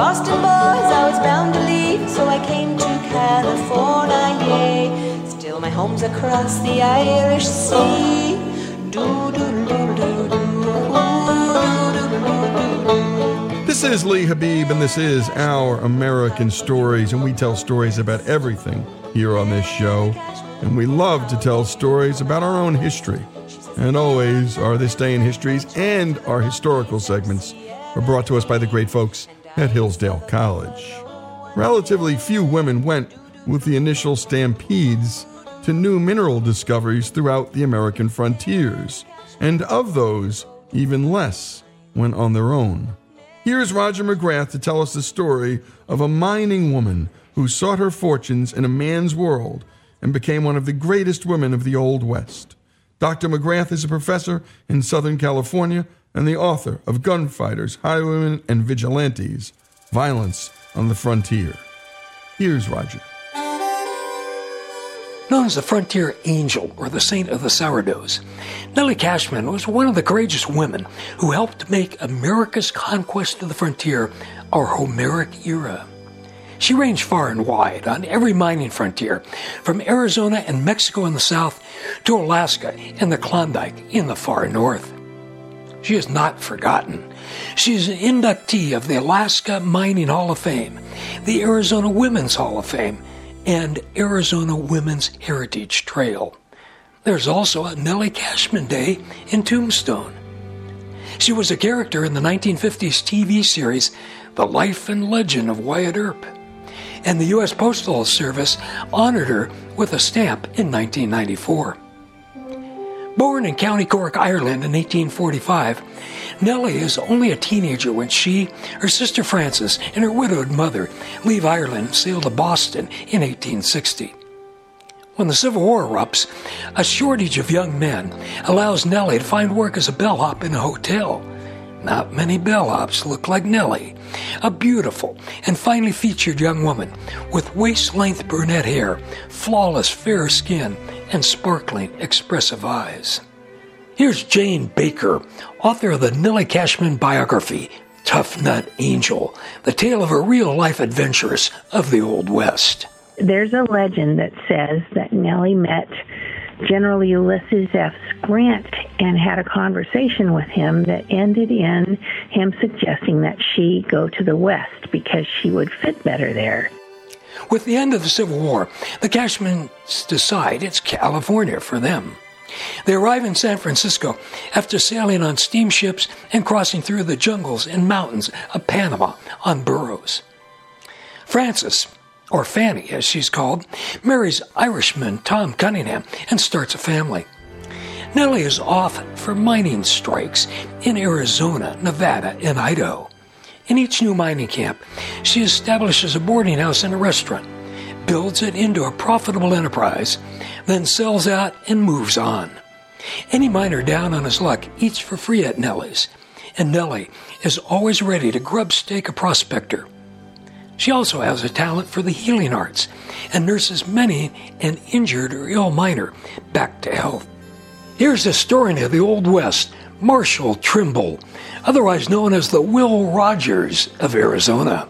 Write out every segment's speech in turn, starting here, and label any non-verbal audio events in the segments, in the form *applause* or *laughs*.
Boston boys, I was bound to leave, so I came to California. Still, my home's across the Irish Sea. This is Lee Habib, and this is Our American Stories, and we tell stories about everything here on this show. And we love to tell stories about our own history. And always, our This Day in Histories and our historical segments are brought to us by the great folks at Hillsdale College. Relatively few women went with the initial stampedes to new mineral discoveries throughout the American frontiers, and of those, even less went on their own. Here's Roger McGrath to tell us the story of a mining woman who sought her fortunes in a man's world and became one of the greatest women of the Old West. Dr. McGrath is a professor in Southern California and the author of Gunfighters, Highwaymen, and Vigilantes Violence on the Frontier. Here's Roger. Known as the Frontier Angel or the Saint of the Sourdoughs, Nellie Cashman was one of the courageous women who helped make America's conquest of the frontier our Homeric era. She ranged far and wide on every mining frontier, from Arizona and Mexico in the south to Alaska and the Klondike in the far north. She is not forgotten. She is an inductee of the Alaska Mining Hall of Fame, the Arizona Women's Hall of Fame, and Arizona Women's Heritage Trail. There's also a Nellie Cashman Day in Tombstone. She was a character in the 1950s TV series The Life and Legend of Wyatt Earp and the U.S. Postal Service honored her with a stamp in 1994. Born in County Cork, Ireland in 1845, Nellie is only a teenager when she, her sister Frances, and her widowed mother leave Ireland and sail to Boston in 1860. When the Civil War erupts, a shortage of young men allows Nellie to find work as a bellhop in a hotel. Not many bellhops look like Nellie, a beautiful and finely featured young woman with waist length brunette hair, flawless fair skin, and sparkling, expressive eyes. Here's Jane Baker, author of the Nellie Cashman biography, Tough Nut Angel, the tale of a real life adventuress of the Old West. There's a legend that says that Nellie met General Ulysses S. Grant and had a conversation with him that ended in him suggesting that she go to the West because she would fit better there. With the end of the Civil War, the Cashmans decide it's California for them. They arrive in San Francisco after sailing on steamships and crossing through the jungles and mountains of Panama on burros. Frances, or Fanny as she's called, marries Irishman Tom Cunningham and starts a family. Nellie is off for mining strikes in Arizona, Nevada, and Idaho. In each new mining camp, she establishes a boarding house and a restaurant, builds it into a profitable enterprise, then sells out and moves on. Any miner down on his luck eats for free at Nellie's, and Nellie is always ready to grub stake a prospector. She also has a talent for the healing arts and nurses many an injured or ill miner back to health. Here's the story of the Old West, Marshall Trimble, otherwise known as the Will Rogers of Arizona.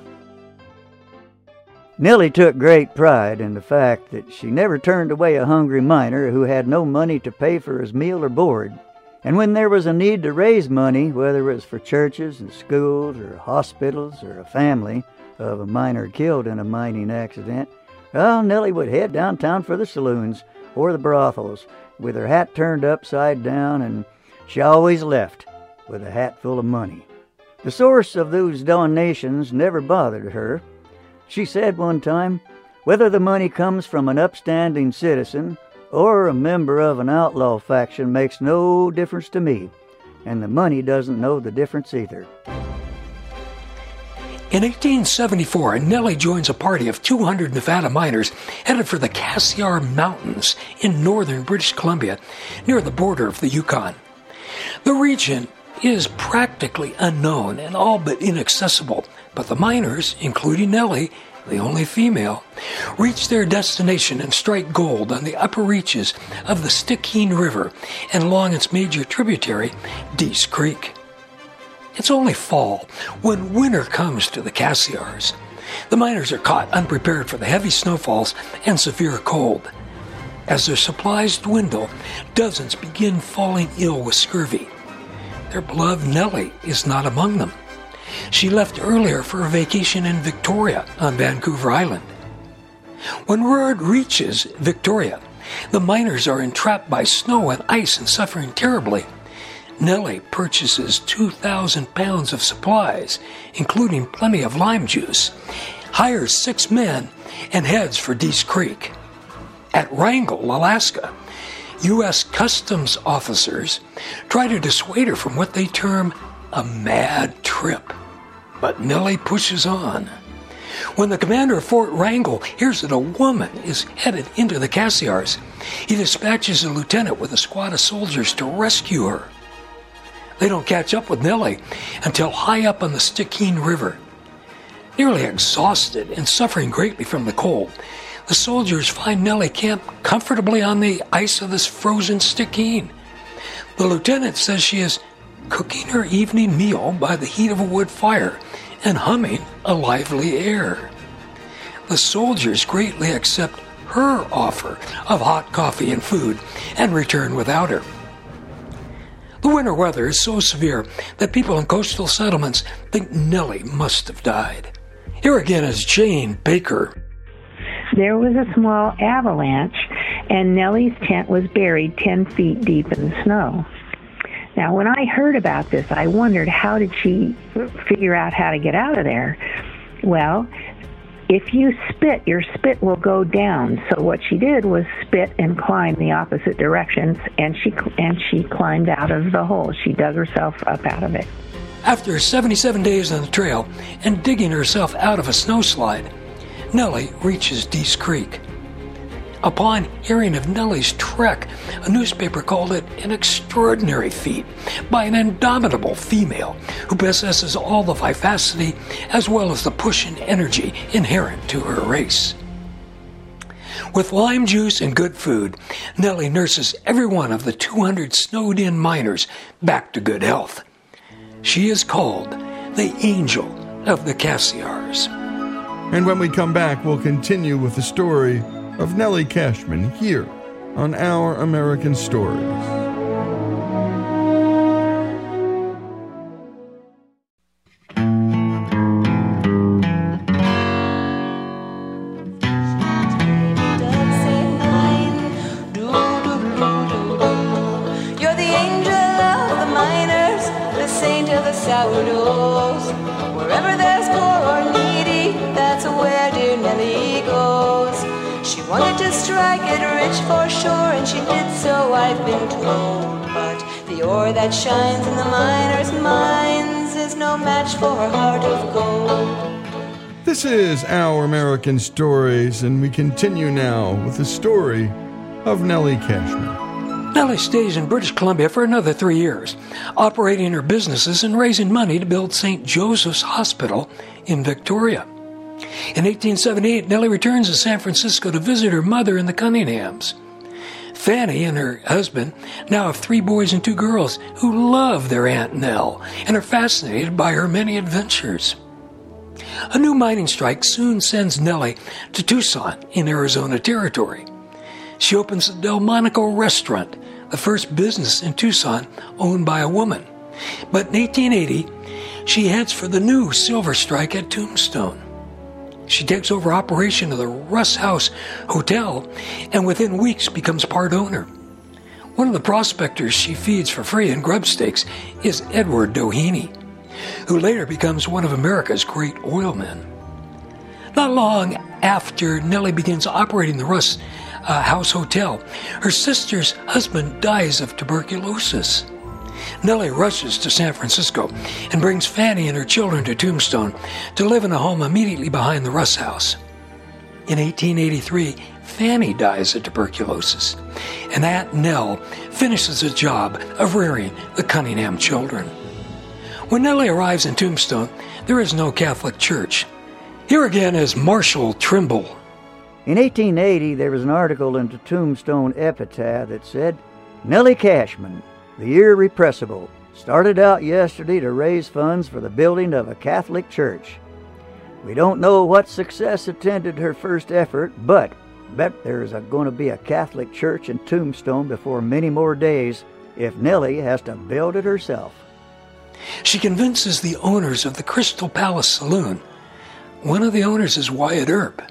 Nellie took great pride in the fact that she never turned away a hungry miner who had no money to pay for his meal or board. And when there was a need to raise money, whether it was for churches and schools or hospitals or a family of a miner killed in a mining accident, well, Nellie would head downtown for the saloons or the brothels with her hat turned upside down, and she always left with a hat full of money. The source of those donations never bothered her. She said one time, whether the money comes from an upstanding citizen or a member of an outlaw faction makes no difference to me, and the money doesn't know the difference either. In 1874, Nellie joins a party of 200 Nevada miners headed for the Cassiar Mountains in northern British Columbia, near the border of the Yukon. The region is practically unknown and all but inaccessible, but the miners, including Nellie, the only female, reach their destination and strike gold on the upper reaches of the Stikine River and along its major tributary, Dease Creek. It's only fall when winter comes to the Cassiars. The miners are caught unprepared for the heavy snowfalls and severe cold. As their supplies dwindle, dozens begin falling ill with scurvy. Their beloved Nellie is not among them. She left earlier for a vacation in Victoria on Vancouver Island. When word reaches Victoria, the miners are entrapped by snow and ice and suffering terribly. Nellie purchases 2,000 pounds of supplies, including plenty of lime juice, hires six men, and heads for Dease Creek. At Wrangell, Alaska, U.S. Customs officers try to dissuade her from what they term a mad trip. But Nellie pushes on. When the commander of Fort Wrangell hears that a woman is headed into the Cassiars, he dispatches a lieutenant with a squad of soldiers to rescue her. They don't catch up with Nellie until high up on the Stikine River. Nearly exhausted and suffering greatly from the cold, the soldiers find Nellie camped comfortably on the ice of this frozen Stikine. The lieutenant says she is cooking her evening meal by the heat of a wood fire and humming a lively air. The soldiers greatly accept her offer of hot coffee and food and return without her. The winter weather is so severe that people in coastal settlements think Nellie must have died. Here again is Jane Baker. There was a small avalanche, and Nellie's tent was buried 10 feet deep in the snow. Now, when I heard about this, I wondered how did she figure out how to get out of there? Well, if you spit, your spit will go down. So what she did was spit and climb the opposite directions, and she and she climbed out of the hole. She dug herself up out of it. After 77 days on the trail and digging herself out of a snowslide, Nellie reaches Dease Creek. Upon hearing of Nellie's trek, a newspaper called it an extraordinary feat by an indomitable female who possesses all the vivacity as well as the push and energy inherent to her race. With lime juice and good food, Nellie nurses every one of the 200 snowed in miners back to good health. She is called the Angel of the Cassiars. And when we come back, we'll continue with the story of Nellie Cashman here on Our American Stories. Is Our American Stories, and we continue now with the story of Nellie Cashman. Nellie stays in British Columbia for another three years, operating her businesses and raising money to build St. Joseph's Hospital in Victoria. In 1878, Nellie returns to San Francisco to visit her mother and the Cunninghams. Fanny and her husband now have three boys and two girls who love their Aunt Nell and are fascinated by her many adventures. A new mining strike soon sends Nellie to Tucson in Arizona Territory. She opens the Delmonico restaurant, the first business in Tucson owned by a woman. But in 1880, she heads for the new silver strike at Tombstone. She takes over operation of the Russ House Hotel and within weeks becomes part owner. One of the prospectors she feeds for free in grub stakes is Edward Doheny, who later becomes one of America's great oilmen. Not long after Nellie begins operating the Russ uh, House Hotel, her sister's husband dies of tuberculosis. Nellie rushes to San Francisco and brings Fanny and her children to Tombstone to live in a home immediately behind the Russ House. In 1883, Fanny dies of tuberculosis, and Aunt Nell finishes the job of rearing the Cunningham children. When Nellie arrives in Tombstone, there is no Catholic church. Here again is Marshall Trimble. In 1880, there was an article in the Tombstone Epitaph that said, Nellie Cashman, the irrepressible, started out yesterday to raise funds for the building of a Catholic church. We don't know what success attended her first effort, but bet there's going to be a Catholic church in Tombstone before many more days if Nellie has to build it herself. She convinces the owners of the Crystal Palace Saloon, one of the owners is Wyatt Earp,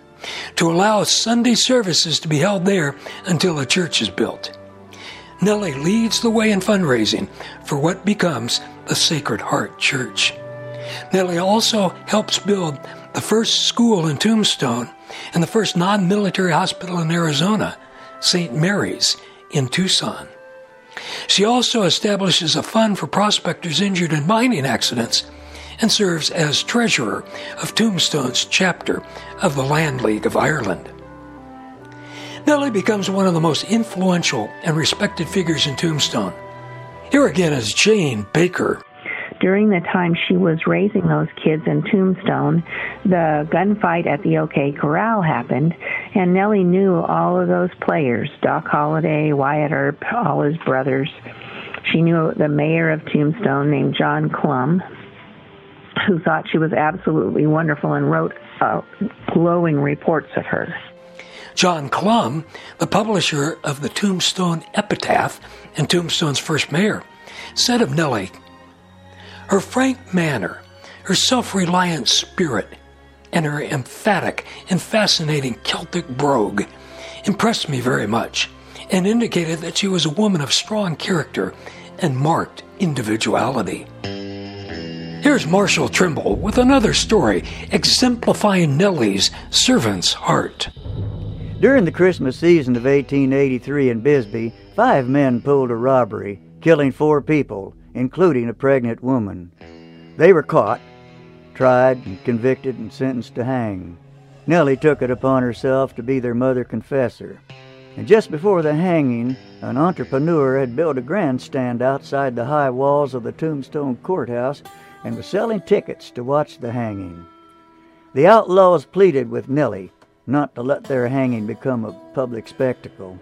to allow Sunday services to be held there until a church is built. Nellie leads the way in fundraising for what becomes the Sacred Heart Church. Nellie also helps build the first school in Tombstone and the first non military hospital in Arizona, St. Mary's in Tucson. She also establishes a fund for prospectors injured in mining accidents and serves as treasurer of Tombstone's chapter of the Land League of Ireland. Nellie becomes one of the most influential and respected figures in Tombstone. Here again is Jane Baker. During the time she was raising those kids in Tombstone, the gunfight at the OK Corral happened, and Nellie knew all of those players Doc Holliday, Wyatt Earp, all his brothers. She knew the mayor of Tombstone named John Clum, who thought she was absolutely wonderful and wrote uh, glowing reports of her. John Clum, the publisher of the Tombstone Epitaph and Tombstone's first mayor, said of Nellie, her frank manner, her self reliant spirit, and her emphatic and fascinating Celtic brogue impressed me very much and indicated that she was a woman of strong character and marked individuality. Here's Marshall Trimble with another story exemplifying Nellie's servant's heart. During the Christmas season of 1883 in Bisbee, five men pulled a robbery, killing four people, including a pregnant woman. They were caught, tried, and convicted and sentenced to hang. Nellie took it upon herself to be their mother confessor. And just before the hanging, an entrepreneur had built a grandstand outside the high walls of the Tombstone Courthouse and was selling tickets to watch the hanging. The outlaws pleaded with Nellie not to let their hanging become a public spectacle.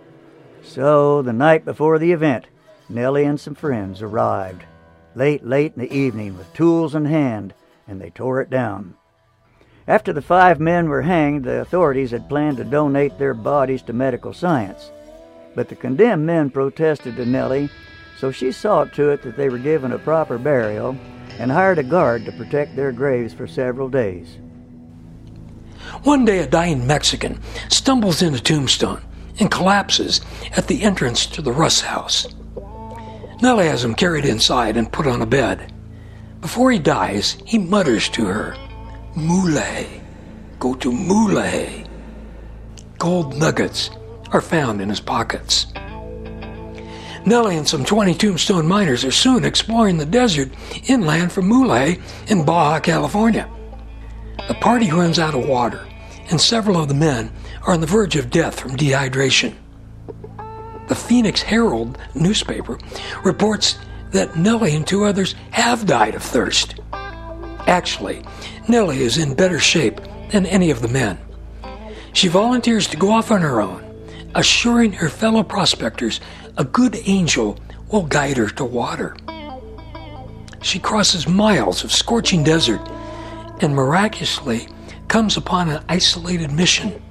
So, the night before the event, Nellie and some friends arrived, late, late in the evening, with tools in hand, and they tore it down. After the five men were hanged, the authorities had planned to donate their bodies to medical science. But the condemned men protested to Nellie, so she saw to it that they were given a proper burial and hired a guard to protect their graves for several days. One day, a dying Mexican stumbles in a Tombstone and collapses at the entrance to the Russ house. Nellie has him carried inside and put on a bed. Before he dies, he mutters to her, Moulay, go to Moulay. Gold nuggets are found in his pockets. Nellie and some 20 tombstone miners are soon exploring the desert inland from Moulay in Baja, California. The party runs out of water, and several of the men are on the verge of death from dehydration. The Phoenix Herald newspaper reports that Nellie and two others have died of thirst. Actually, Nellie is in better shape than any of the men. She volunteers to go off on her own, assuring her fellow prospectors a good angel will guide her to water. She crosses miles of scorching desert and miraculously comes upon an isolated mission.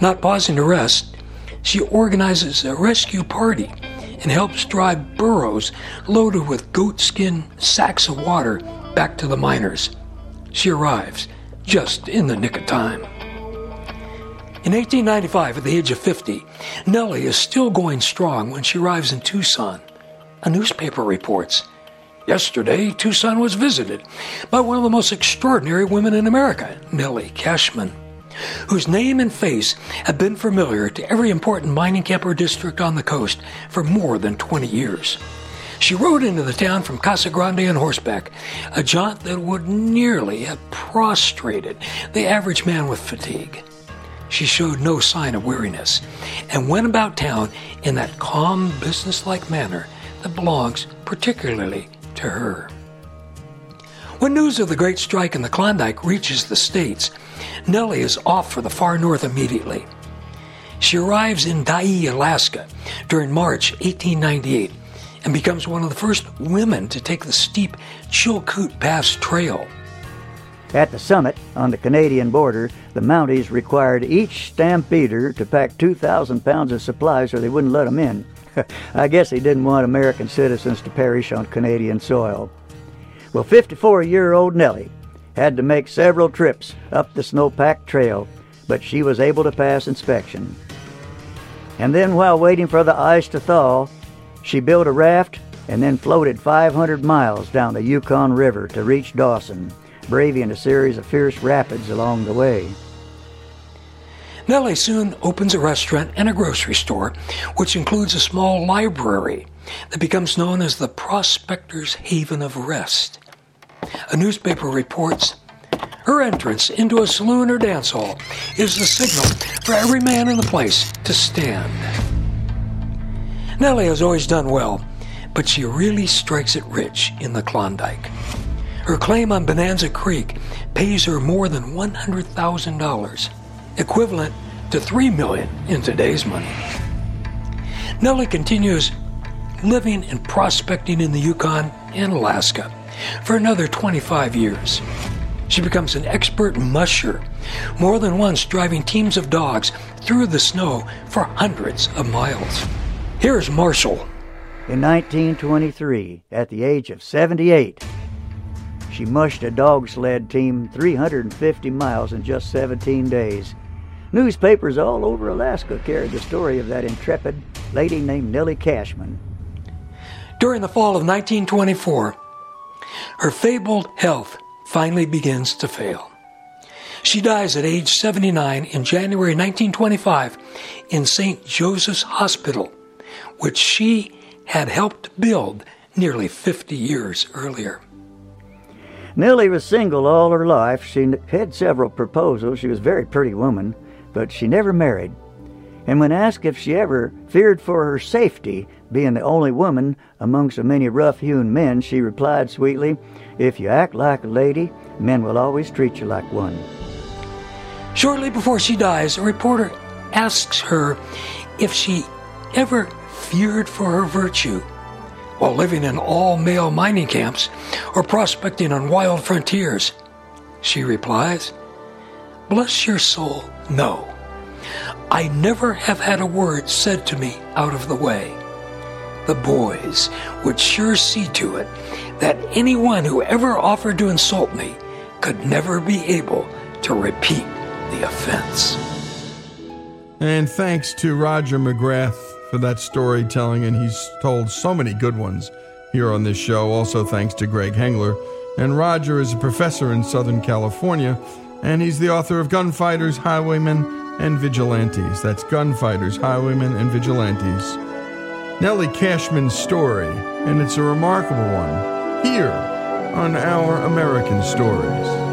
Not pausing to rest, she organizes a rescue party and helps drive burros loaded with goatskin sacks of water back to the miners. She arrives just in the nick of time. In 1895, at the age of 50, Nellie is still going strong when she arrives in Tucson. A newspaper reports Yesterday, Tucson was visited by one of the most extraordinary women in America, Nellie Cashman, whose name and face have been familiar to every important mining camp or district on the coast for more than 20 years. She rode into the town from Casa Grande on horseback, a jaunt that would nearly have prostrated the average man with fatigue. She showed no sign of weariness and went about town in that calm, businesslike manner that belongs particularly to her. When news of the great strike in the Klondike reaches the States, Nellie is off for the far north immediately. She arrives in Dyea, Alaska during March 1898 and becomes one of the first women to take the steep Chilkoot Pass Trail. At the summit, on the Canadian border, the Mounties required each stampeder to pack 2,000 pounds of supplies or they wouldn't let them in. *laughs* I guess they didn't want American citizens to perish on Canadian soil. Well, 54 year old Nellie had to make several trips up the snowpack trail, but she was able to pass inspection. And then, while waiting for the ice to thaw, she built a raft and then floated 500 miles down the Yukon River to reach Dawson, braving a series of fierce rapids along the way. Nellie soon opens a restaurant and a grocery store, which includes a small library that becomes known as the Prospector's Haven of Rest. A newspaper reports her entrance into a saloon or dance hall is the signal for every man in the place to stand. Nellie has always done well, but she really strikes it rich in the Klondike. Her claim on Bonanza Creek pays her more than $100,000 equivalent to 3 million in today's money. Nellie continues living and prospecting in the Yukon and Alaska for another 25 years. She becomes an expert musher, more than once driving teams of dogs through the snow for hundreds of miles. Here's Marshall. In 1923, at the age of 78, she mushed a dog sled team 350 miles in just 17 days. Newspapers all over Alaska carried the story of that intrepid lady named Nellie Cashman. During the fall of 1924, her fabled health finally begins to fail. She dies at age 79 in January 1925 in St. Joseph's Hospital, which she had helped build nearly 50 years earlier. Nellie was single all her life. She had several proposals. She was a very pretty woman but she never married. And when asked if she ever feared for her safety, being the only woman among so many rough hewn men, she replied sweetly, If you act like a lady, men will always treat you like one. Shortly before she dies, a reporter asks her if she ever feared for her virtue while living in all male mining camps or prospecting on wild frontiers. She replies, Bless your soul, no. I never have had a word said to me out of the way. The boys would sure see to it that anyone who ever offered to insult me could never be able to repeat the offense. And thanks to Roger McGrath for that storytelling, and he's told so many good ones here on this show. Also, thanks to Greg Hengler. And Roger is a professor in Southern California and he's the author of Gunfighters, Highwaymen, and Vigilantes. That's Gunfighters, Highwaymen, and Vigilantes. Nellie Cashman's story, and it's a remarkable one, here on Our American Stories.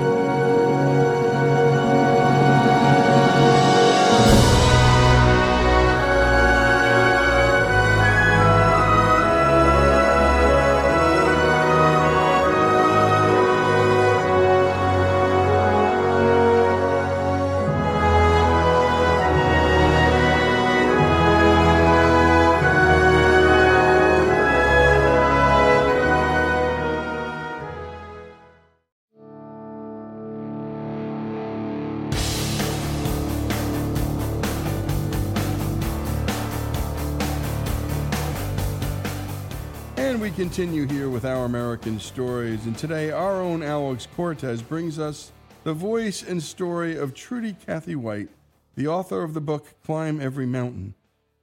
Continue here with our American stories, and today our own Alex Cortez brings us the voice and story of Trudy Cathy White, the author of the book Climb Every Mountain.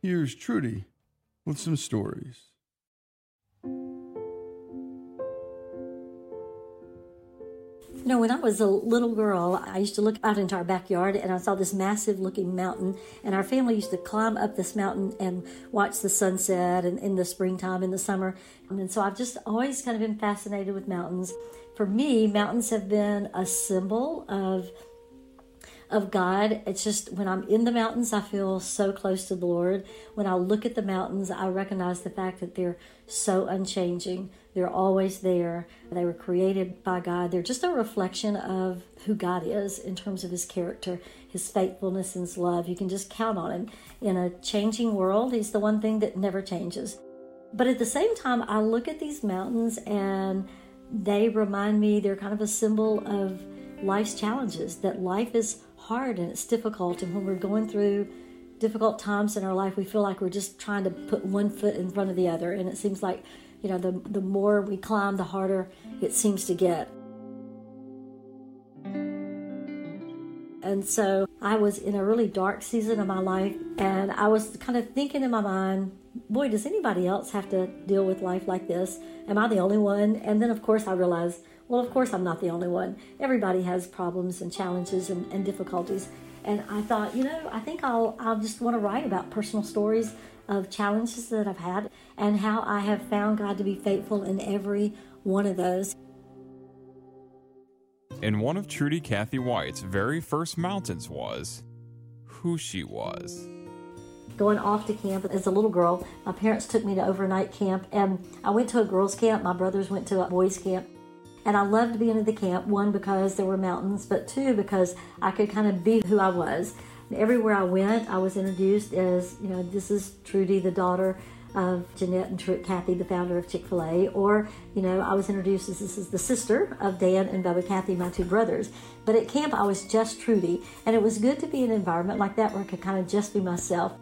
Here's Trudy with some stories. You know, when I was a little girl, I used to look out into our backyard and I saw this massive looking mountain. And our family used to climb up this mountain and watch the sunset and in the springtime, in the summer. And so I've just always kind of been fascinated with mountains. For me, mountains have been a symbol of of God. It's just when I'm in the mountains, I feel so close to the Lord. When I look at the mountains, I recognize the fact that they're so unchanging. They're always there. They were created by God. They're just a reflection of who God is in terms of his character, his faithfulness, and his love. You can just count on him. In a changing world, he's the one thing that never changes. But at the same time, I look at these mountains and they remind me they're kind of a symbol of life's challenges, that life is hard and it's difficult. And when we're going through difficult times in our life, we feel like we're just trying to put one foot in front of the other. And it seems like, you know, the, the more we climb, the harder it seems to get. And so I was in a really dark season of my life, and I was kind of thinking in my mind, boy, does anybody else have to deal with life like this? Am I the only one? And then, of course, I realized, well, of course, I'm not the only one. Everybody has problems and challenges and, and difficulties. And I thought, you know, I think I'll, I'll just want to write about personal stories of challenges that I've had and how I have found God to be faithful in every one of those. And one of Trudy Cathy White's very first mountains was who she was. Going off to camp as a little girl, my parents took me to overnight camp, and I went to a girls' camp. My brothers went to a boys' camp. And I loved being at the camp, one, because there were mountains, but two, because I could kind of be who I was. Everywhere I went, I was introduced as, you know, this is Trudy, the daughter of Jeanette and Truett Cathy, the founder of Chick fil A, or, you know, I was introduced as this is the sister of Dan and Bubba Cathy, my two brothers. But at camp, I was just Trudy, and it was good to be in an environment like that where I could kind of just be myself.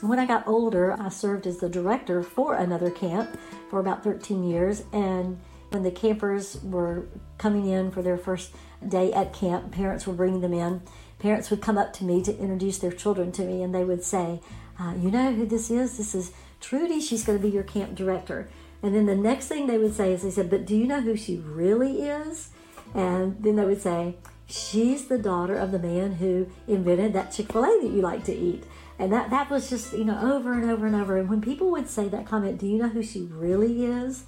When I got older, I served as the director for another camp for about 13 years, and when the campers were coming in for their first day at camp, parents were bringing them in parents would come up to me to introduce their children to me and they would say, uh, You know who this is? This is Trudy. She's going to be your camp director. And then the next thing they would say is, They said, But do you know who she really is? And then they would say, She's the daughter of the man who invented that Chick fil A that you like to eat. And that, that was just, you know, over and over and over. And when people would say that comment, Do you know who she really is?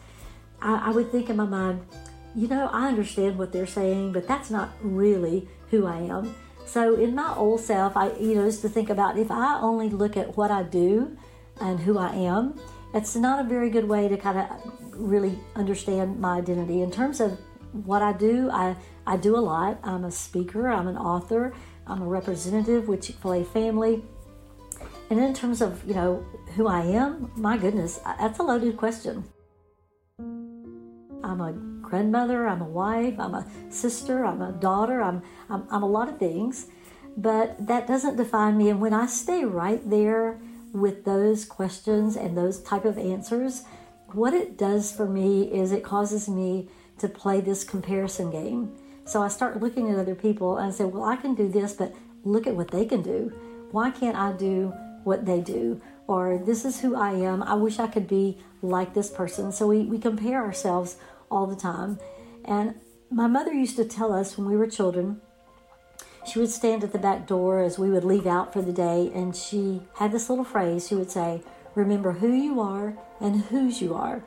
I, I would think in my mind, you know, I understand what they're saying, but that's not really who I am. So in my old self, I you know, is to think about if I only look at what I do and who I am, it's not a very good way to kind of really understand my identity. In terms of what I do, I, I do a lot. I'm a speaker, I'm an author, I'm a representative with Chick fil A family. And in terms of, you know, who I am, my goodness, uh, that's a loaded question. I'm a grandmother, I'm a wife, I'm a sister, I'm a daughter, I'm, I'm, I'm a lot of things, but that doesn't define me. And when I stay right there with those questions and those type of answers, what it does for me is it causes me to play this comparison game. So I start looking at other people and I say, well, I can do this, but look at what they can do. Why can't I do what they do? Or this is who I am. I wish I could be like this person. So we, we compare ourselves all the time. And my mother used to tell us when we were children, she would stand at the back door as we would leave out for the day, and she had this little phrase. She would say, Remember who you are and whose you are.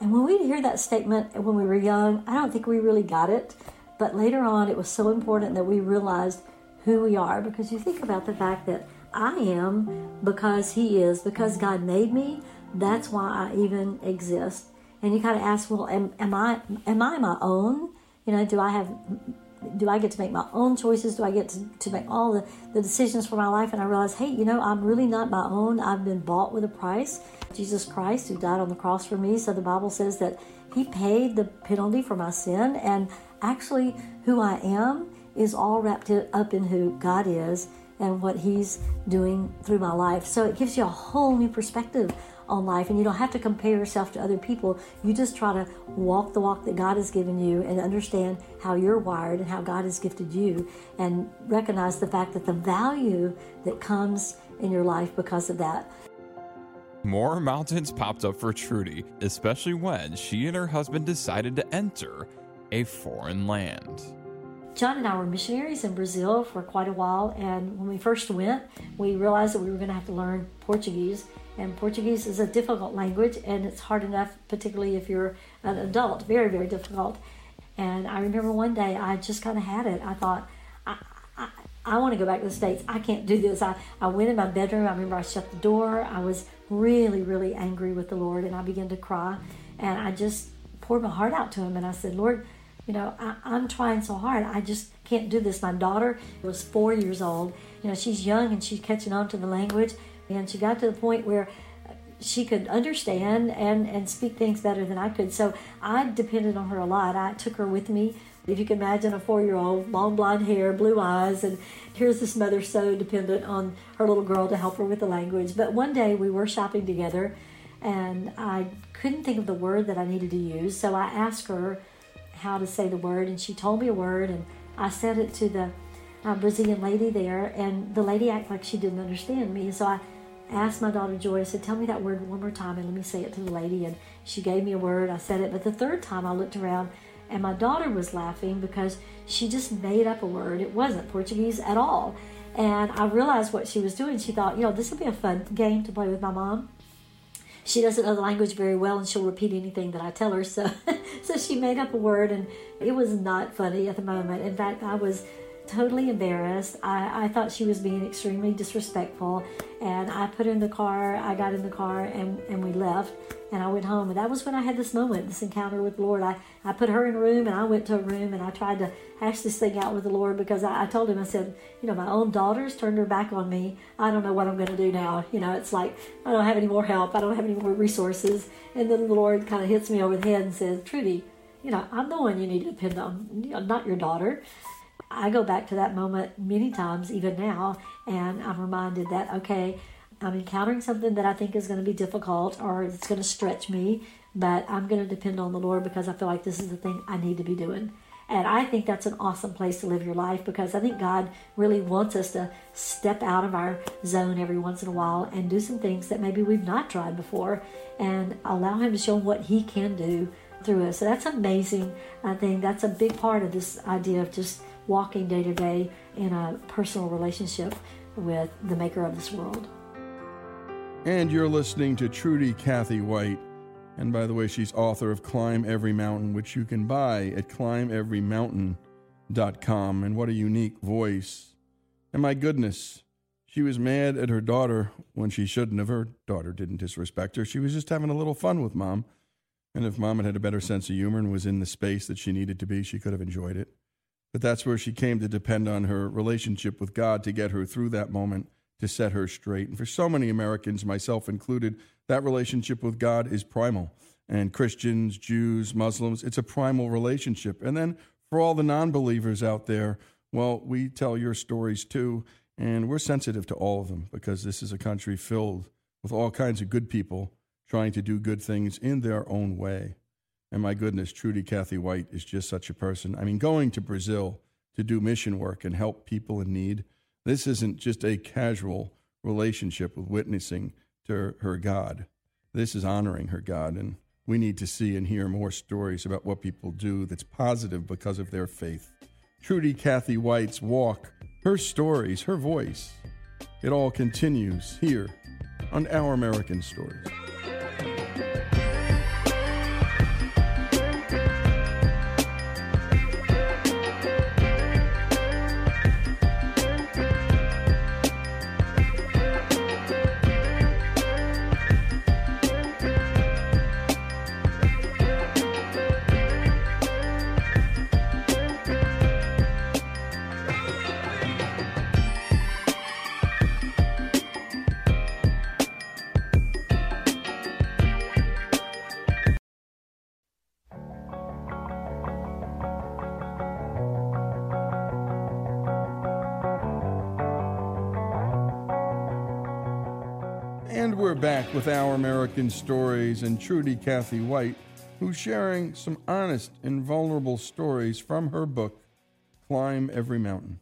And when we'd hear that statement when we were young, I don't think we really got it. But later on, it was so important that we realized who we are because you think about the fact that I am because He is, because God made me. That's why I even exist and you kind of ask, well, am, am I am I my own? You know, do I have do I get to make my own choices? Do I get to, to make all the, the decisions for my life? And I realize, hey, you know, I'm really not my own. I've been bought with a price. Jesus Christ, who died on the cross for me. So the Bible says that He paid the penalty for my sin. And actually, who I am is all wrapped up in who God is and what He's doing through my life. So it gives you a whole new perspective on life and you don't have to compare yourself to other people. You just try to walk the walk that God has given you and understand how you're wired and how God has gifted you and recognize the fact that the value that comes in your life because of that. More mountains popped up for Trudy, especially when she and her husband decided to enter a foreign land. John and I were missionaries in Brazil for quite a while, and when we first went, we realized that we were going to have to learn Portuguese. And Portuguese is a difficult language, and it's hard enough, particularly if you're an adult, very, very difficult. And I remember one day I just kind of had it. I thought, I, I, I want to go back to the States. I can't do this. I, I went in my bedroom. I remember I shut the door. I was really, really angry with the Lord, and I began to cry. And I just poured my heart out to Him, and I said, Lord, you know, I, I'm trying so hard. I just can't do this. My daughter was four years old. You know, she's young and she's catching on to the language. And she got to the point where she could understand and, and speak things better than I could. So I depended on her a lot. I took her with me. If you can imagine a four year old, long blonde hair, blue eyes, and here's this mother so dependent on her little girl to help her with the language. But one day we were shopping together and I couldn't think of the word that I needed to use. So I asked her how to say the word, and she told me a word, and I said it to the uh, Brazilian lady there, and the lady acted like she didn't understand me. So I asked my daughter Joy, I said, Tell me that word one more time and let me say it to the lady. And she gave me a word, I said it. But the third time I looked around and my daughter was laughing because she just made up a word. It wasn't Portuguese at all. And I realized what she was doing. She thought, you know, this will be a fun game to play with my mom. She doesn't know the language very well and she'll repeat anything that I tell her. So *laughs* so she made up a word and it was not funny at the moment. In fact, I was totally embarrassed. I, I thought she was being extremely disrespectful. And I put her in the car, I got in the car, and, and we left. And I went home. And that was when I had this moment, this encounter with the Lord. I, I put her in a room and I went to a room and I tried to hash this thing out with the Lord because I, I told him, I said, you know, my own daughters turned her back on me. I don't know what I'm going to do now. You know, it's like I don't have any more help, I don't have any more resources. And then the Lord kind of hits me over the head and says, Trudy, you know, I'm the one you need to depend on, not your daughter. I go back to that moment many times, even now, and I'm reminded that, okay, I'm encountering something that I think is going to be difficult or it's going to stretch me, but I'm going to depend on the Lord because I feel like this is the thing I need to be doing. And I think that's an awesome place to live your life because I think God really wants us to step out of our zone every once in a while and do some things that maybe we've not tried before and allow Him to show what He can do through us. So that's amazing. I think that's a big part of this idea of just walking day to day in a personal relationship with the maker of this world. And you're listening to Trudy Cathy White. And by the way, she's author of Climb Every Mountain, which you can buy at climbeverymountain.com. And what a unique voice. And my goodness, she was mad at her daughter when she shouldn't have. Her daughter didn't disrespect her. She was just having a little fun with mom. And if mom had had a better sense of humor and was in the space that she needed to be, she could have enjoyed it. But that's where she came to depend on her relationship with God to get her through that moment, to set her straight. And for so many Americans, myself included, that relationship with God is primal. And Christians, Jews, Muslims, it's a primal relationship. And then for all the non believers out there, well, we tell your stories too. And we're sensitive to all of them because this is a country filled with all kinds of good people trying to do good things in their own way. And my goodness, Trudy Cathy White is just such a person. I mean, going to Brazil to do mission work and help people in need, this isn't just a casual relationship with witnessing to her God. This is honoring her God. And we need to see and hear more stories about what people do that's positive because of their faith. Trudy Cathy White's walk, her stories, her voice, it all continues here on Our American Stories. American Stories and Trudy Cathy White, who's sharing some honest and vulnerable stories from her book, Climb Every Mountain.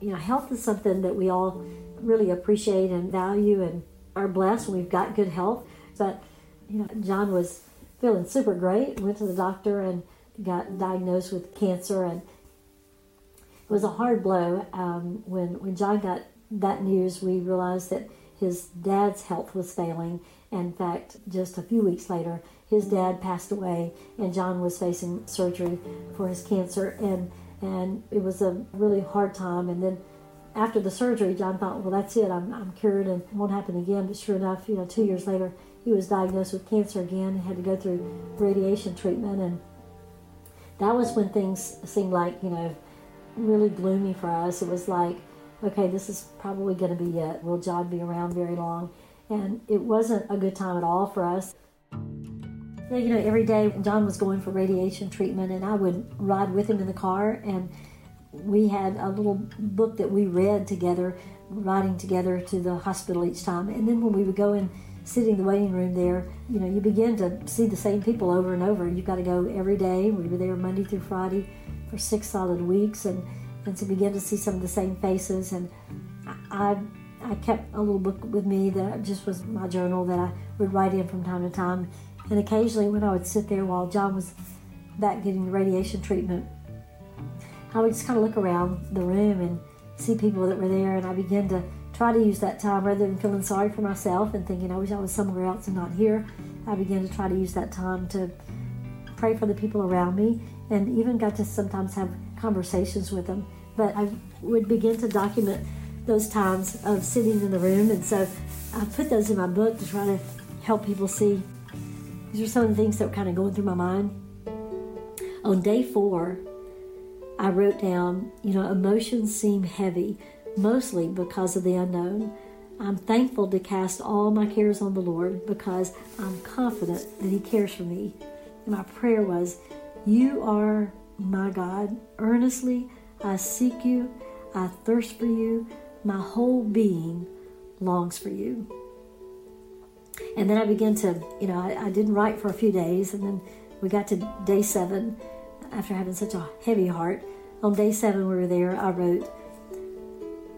You know, health is something that we all really appreciate and value and are blessed when we've got good health. But, you know, John was feeling super great, went to the doctor and got diagnosed with cancer. And it was a hard blow um, when, when John got that news, we realized that his dad's health was failing. In fact, just a few weeks later, his dad passed away, and John was facing surgery for his cancer, and and it was a really hard time. And then after the surgery, John thought, well, that's it, I'm, I'm cured, and it won't happen again. But sure enough, you know, two years later, he was diagnosed with cancer again. He had to go through radiation treatment, and that was when things seemed like, you know, really gloomy for us. It was like, okay, this is probably going to be it. Will John be around very long? And it wasn't a good time at all for us. You know, every day John was going for radiation treatment, and I would ride with him in the car, and we had a little book that we read together, riding together to the hospital each time. And then when we would go in, sitting in the waiting room there, you know, you begin to see the same people over and over. You've got to go every day. We were there Monday through Friday for six solid weeks, and and to begin to see some of the same faces. And I, I kept a little book with me that just was my journal that I would write in from time to time. And occasionally, when I would sit there while John was back getting the radiation treatment, I would just kind of look around the room and see people that were there, and I began to try to use that time rather than feeling sorry for myself and thinking I wish I was somewhere else and not here. I began to try to use that time to pray for the people around me and even got to sometimes have conversations with them. But I would begin to document those times of sitting in the room, and so I put those in my book to try to help people see. These are some of the things that were kind of going through my mind. On day four, I wrote down, you know, emotions seem heavy, mostly because of the unknown. I'm thankful to cast all my cares on the Lord because I'm confident that He cares for me. And my prayer was, You are my God. Earnestly I seek you. I thirst for you. My whole being longs for you. And then I began to, you know, I, I didn't write for a few days, and then we got to day seven after having such a heavy heart. On day seven, we were there, I wrote,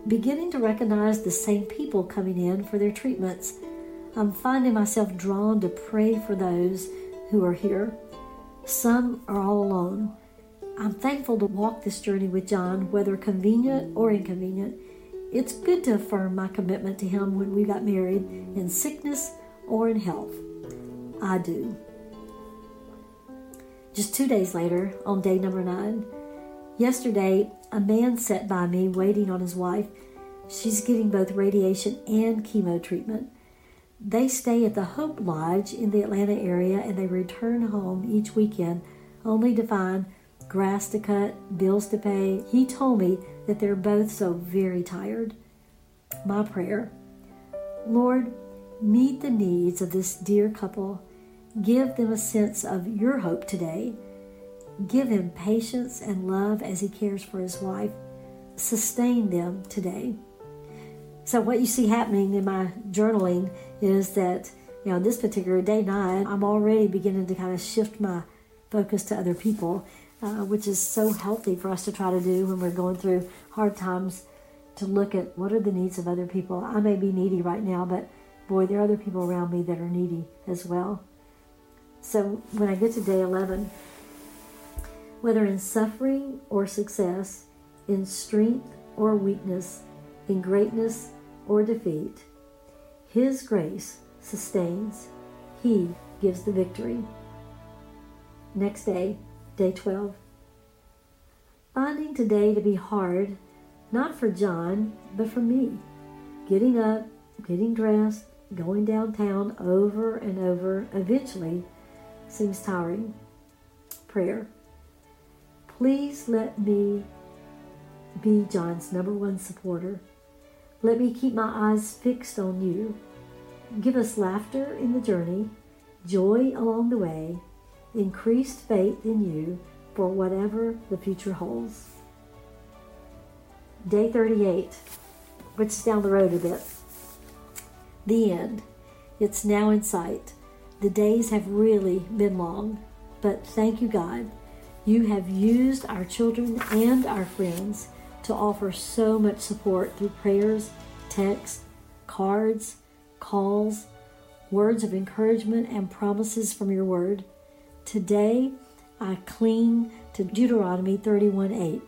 beginning to recognize the same people coming in for their treatments. I'm finding myself drawn to pray for those who are here. Some are all alone. I'm thankful to walk this journey with John, whether convenient or inconvenient. It's good to affirm my commitment to him when we got married, in sickness or in health. I do. Just two days later, on day number nine, yesterday, a man sat by me waiting on his wife. She's getting both radiation and chemo treatment. They stay at the Hope Lodge in the Atlanta area and they return home each weekend only to find grass to cut, bills to pay. He told me that they're both so very tired. My prayer Lord, meet the needs of this dear couple. Give them a sense of your hope today. Give him patience and love as he cares for his wife. Sustain them today. So, what you see happening in my journaling is that, you know, this particular day nine, I'm already beginning to kind of shift my focus to other people uh, which is so healthy for us to try to do when we're going through hard times to look at what are the needs of other people. I may be needy right now, but boy, there are other people around me that are needy as well. So when I get to day 11, whether in suffering or success, in strength or weakness, in greatness or defeat, His grace sustains, He gives the victory. Next day, Day 12. Finding today to be hard, not for John, but for me. Getting up, getting dressed, going downtown over and over eventually seems tiring. Prayer. Please let me be John's number one supporter. Let me keep my eyes fixed on you. Give us laughter in the journey, joy along the way, increased faith in you for whatever the future holds. Day 38, which is down the road a bit. The end. It's now in sight. The days have really been long, but thank you, God. You have used our children and our friends to offer so much support through prayers, texts, cards, calls, words of encouragement, and promises from your word. Today, I cling to Deuteronomy 31 8.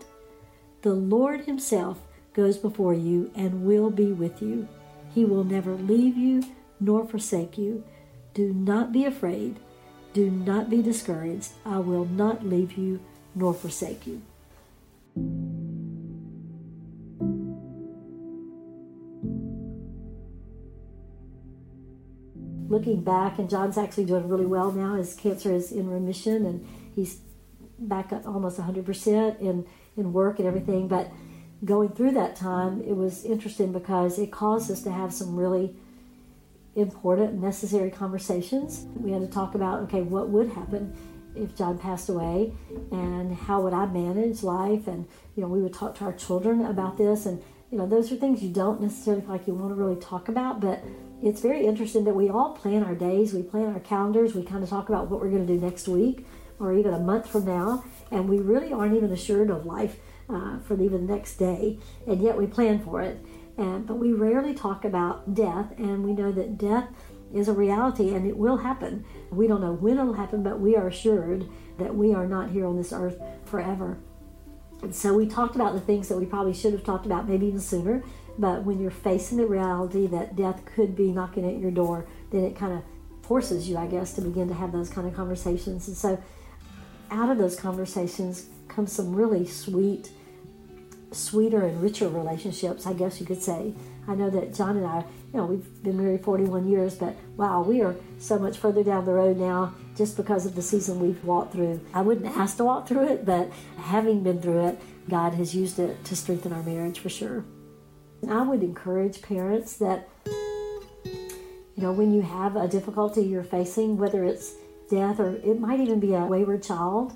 The Lord Himself goes before you and will be with you. He will never leave you nor forsake you. Do not be afraid. Do not be discouraged. I will not leave you nor forsake you. Looking back, and John's actually doing really well now. His cancer is in remission, and he's back up almost 100% in, in work and everything. But going through that time, it was interesting because it caused us to have some really important, necessary conversations. We had to talk about, okay, what would happen if John passed away and how would I manage life? And, you know, we would talk to our children about this. And, you know, those are things you don't necessarily like you want to really talk about, but it's very interesting that we all plan our days, we plan our calendars, we kind of talk about what we're going to do next week or even a month from now, and we really aren't even assured of life uh, for even the next day, and yet we plan for it. And, but we rarely talk about death, and we know that death is a reality and it will happen. We don't know when it'll happen, but we are assured that we are not here on this earth forever. And so we talked about the things that we probably should have talked about maybe even sooner. But when you're facing the reality that death could be knocking at your door, then it kind of forces you, I guess, to begin to have those kind of conversations. And so out of those conversations comes some really sweet, sweeter and richer relationships, I guess you could say. I know that John and I, you know, we've been married 41 years, but wow, we are so much further down the road now just because of the season we've walked through. I wouldn't *laughs* ask to walk through it, but having been through it, God has used it to strengthen our marriage for sure. I would encourage parents that, you know, when you have a difficulty you're facing, whether it's death or it might even be a wayward child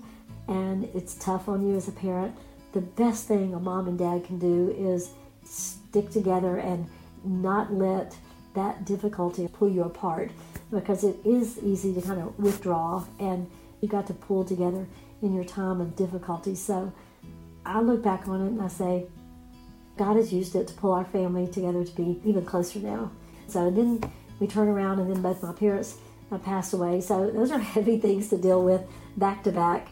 and it's tough on you as a parent, the best thing a mom and dad can do is stick together and not let that difficulty pull you apart because it is easy to kind of withdraw and you got to pull together in your time of difficulty. So I look back on it and I say, God has used it to pull our family together to be even closer now. So then we turn around and then both my parents uh, have passed away. So those are *laughs* heavy things to deal with back to back.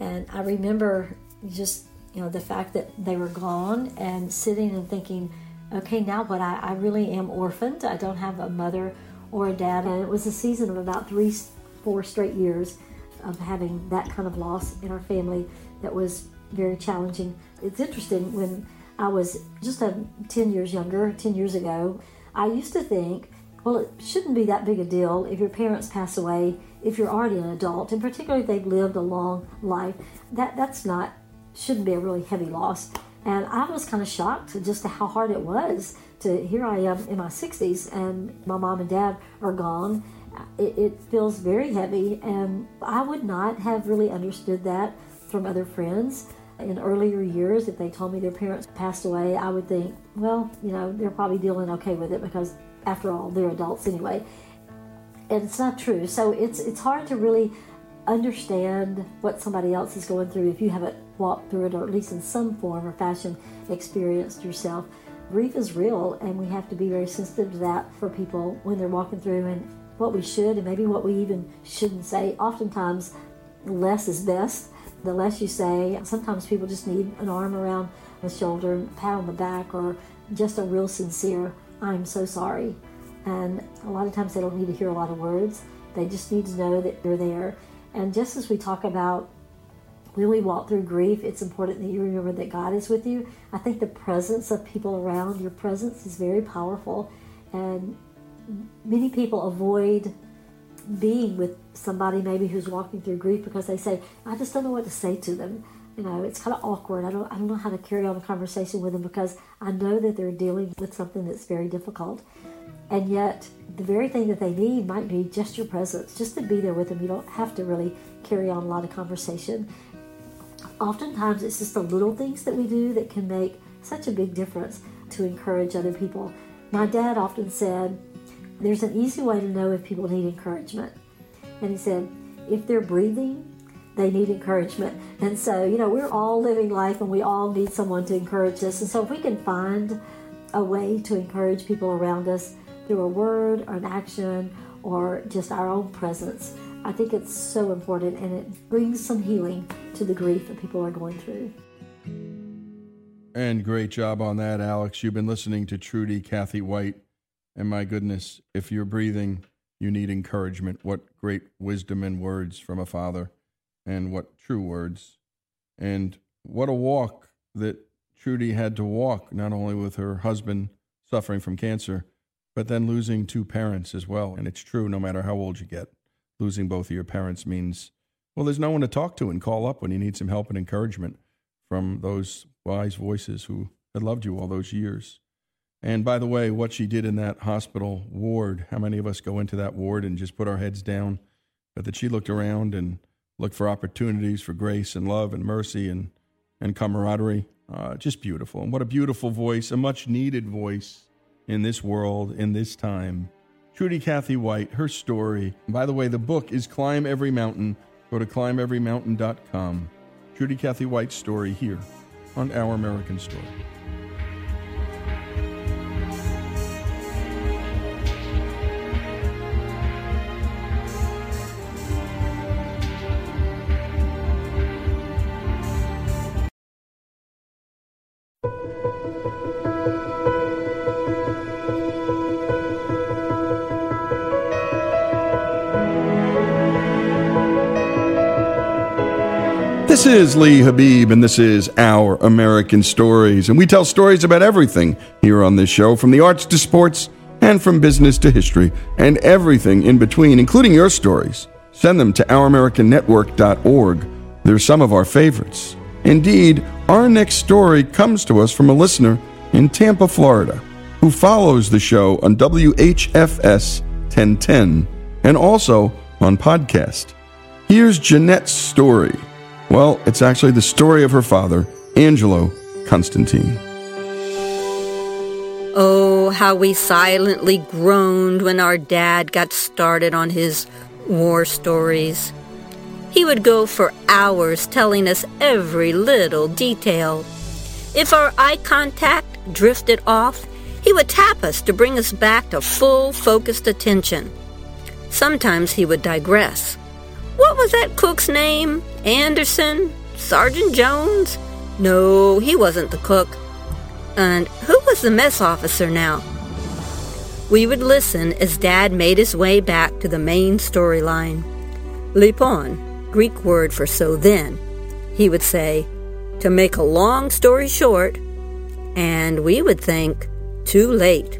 And I remember just you know the fact that they were gone and sitting and thinking okay now what I, I really am orphaned i don't have a mother or a dad and it was a season of about three four straight years of having that kind of loss in our family that was very challenging it's interesting when i was just a 10 years younger 10 years ago i used to think well it shouldn't be that big a deal if your parents pass away if you're already an adult and particularly if they've lived a long life that that's not shouldn't be a really heavy loss. And I was kind of shocked just how hard it was to here I am in my 60s and my mom and dad are gone. It, it, feels very heavy, and I would not have really understood that from other friends. In earlier years, if they told me their parents passed away, I would think, well, you know, they're probably dealing okay with it because, after all, they're adults anyway. And it's not true. So it's it's hard to really understand what somebody else is going through if you haven't walked through it or at least in some form or fashion experienced yourself. Grief is real and we have to be very sensitive to that for people when they're walking through and what we should and maybe what we even shouldn't say. Oftentimes, less is best. The less you say, sometimes people just need an arm around the shoulder, pat on the back, or just a real sincere, I'm so sorry. And a lot of times they don't need to hear a lot of words. They just need to know that you're there and just as we talk about when we walk through grief, it's important that you remember that God is with you. I think the presence of people around, your presence is very powerful. And many people avoid being with somebody maybe who's walking through grief because they say, I just don't know what to say to them. You know, it's kind of awkward. I don't, I don't know how to carry on a conversation with them because I know that they're dealing with something that's very difficult. And yet, the very thing that they need might be just your presence, just to be there with them. You don't have to really carry on a lot of conversation. Oftentimes, it's just the little things that we do that can make such a big difference to encourage other people. My dad often said, There's an easy way to know if people need encouragement. And he said, If they're breathing, they need encouragement. And so, you know, we're all living life and we all need someone to encourage us. And so, if we can find a way to encourage people around us, through a word or an action or just our own presence. I think it's so important and it brings some healing to the grief that people are going through. And great job on that, Alex. You've been listening to Trudy Cathy White. And my goodness, if you're breathing, you need encouragement. What great wisdom and words from a father, and what true words. And what a walk that Trudy had to walk, not only with her husband suffering from cancer, but then losing two parents as well. And it's true, no matter how old you get, losing both of your parents means Well, there's no one to talk to and call up when you need some help and encouragement from those wise voices who had loved you all those years. And by the way, what she did in that hospital ward, how many of us go into that ward and just put our heads down? But that she looked around and looked for opportunities for grace and love and mercy and, and camaraderie. Uh, just beautiful. And what a beautiful voice, a much needed voice in this world, in this time. Trudy Cathy White, her story. And by the way, the book is Climb Every Mountain. Go to climbeverymountain.com. Trudy Cathy White's story here on Our American Story. This is Lee Habib, and this is Our American Stories. And we tell stories about everything here on this show, from the arts to sports, and from business to history, and everything in between, including your stories. Send them to OurAmericanNetwork.org. They're some of our favorites. Indeed, our next story comes to us from a listener in Tampa, Florida, who follows the show on WHFS 1010 and also on podcast. Here's Jeanette's story. Well, it's actually the story of her father, Angelo Constantine. Oh, how we silently groaned when our dad got started on his war stories. He would go for hours telling us every little detail. If our eye contact drifted off, he would tap us to bring us back to full focused attention. Sometimes he would digress. What was that cook's name? Anderson? Sergeant Jones? No, he wasn't the cook. And who was the mess officer now? We would listen as Dad made his way back to the main storyline. Lipon, Greek word for so then, he would say, to make a long story short, and we would think, too late.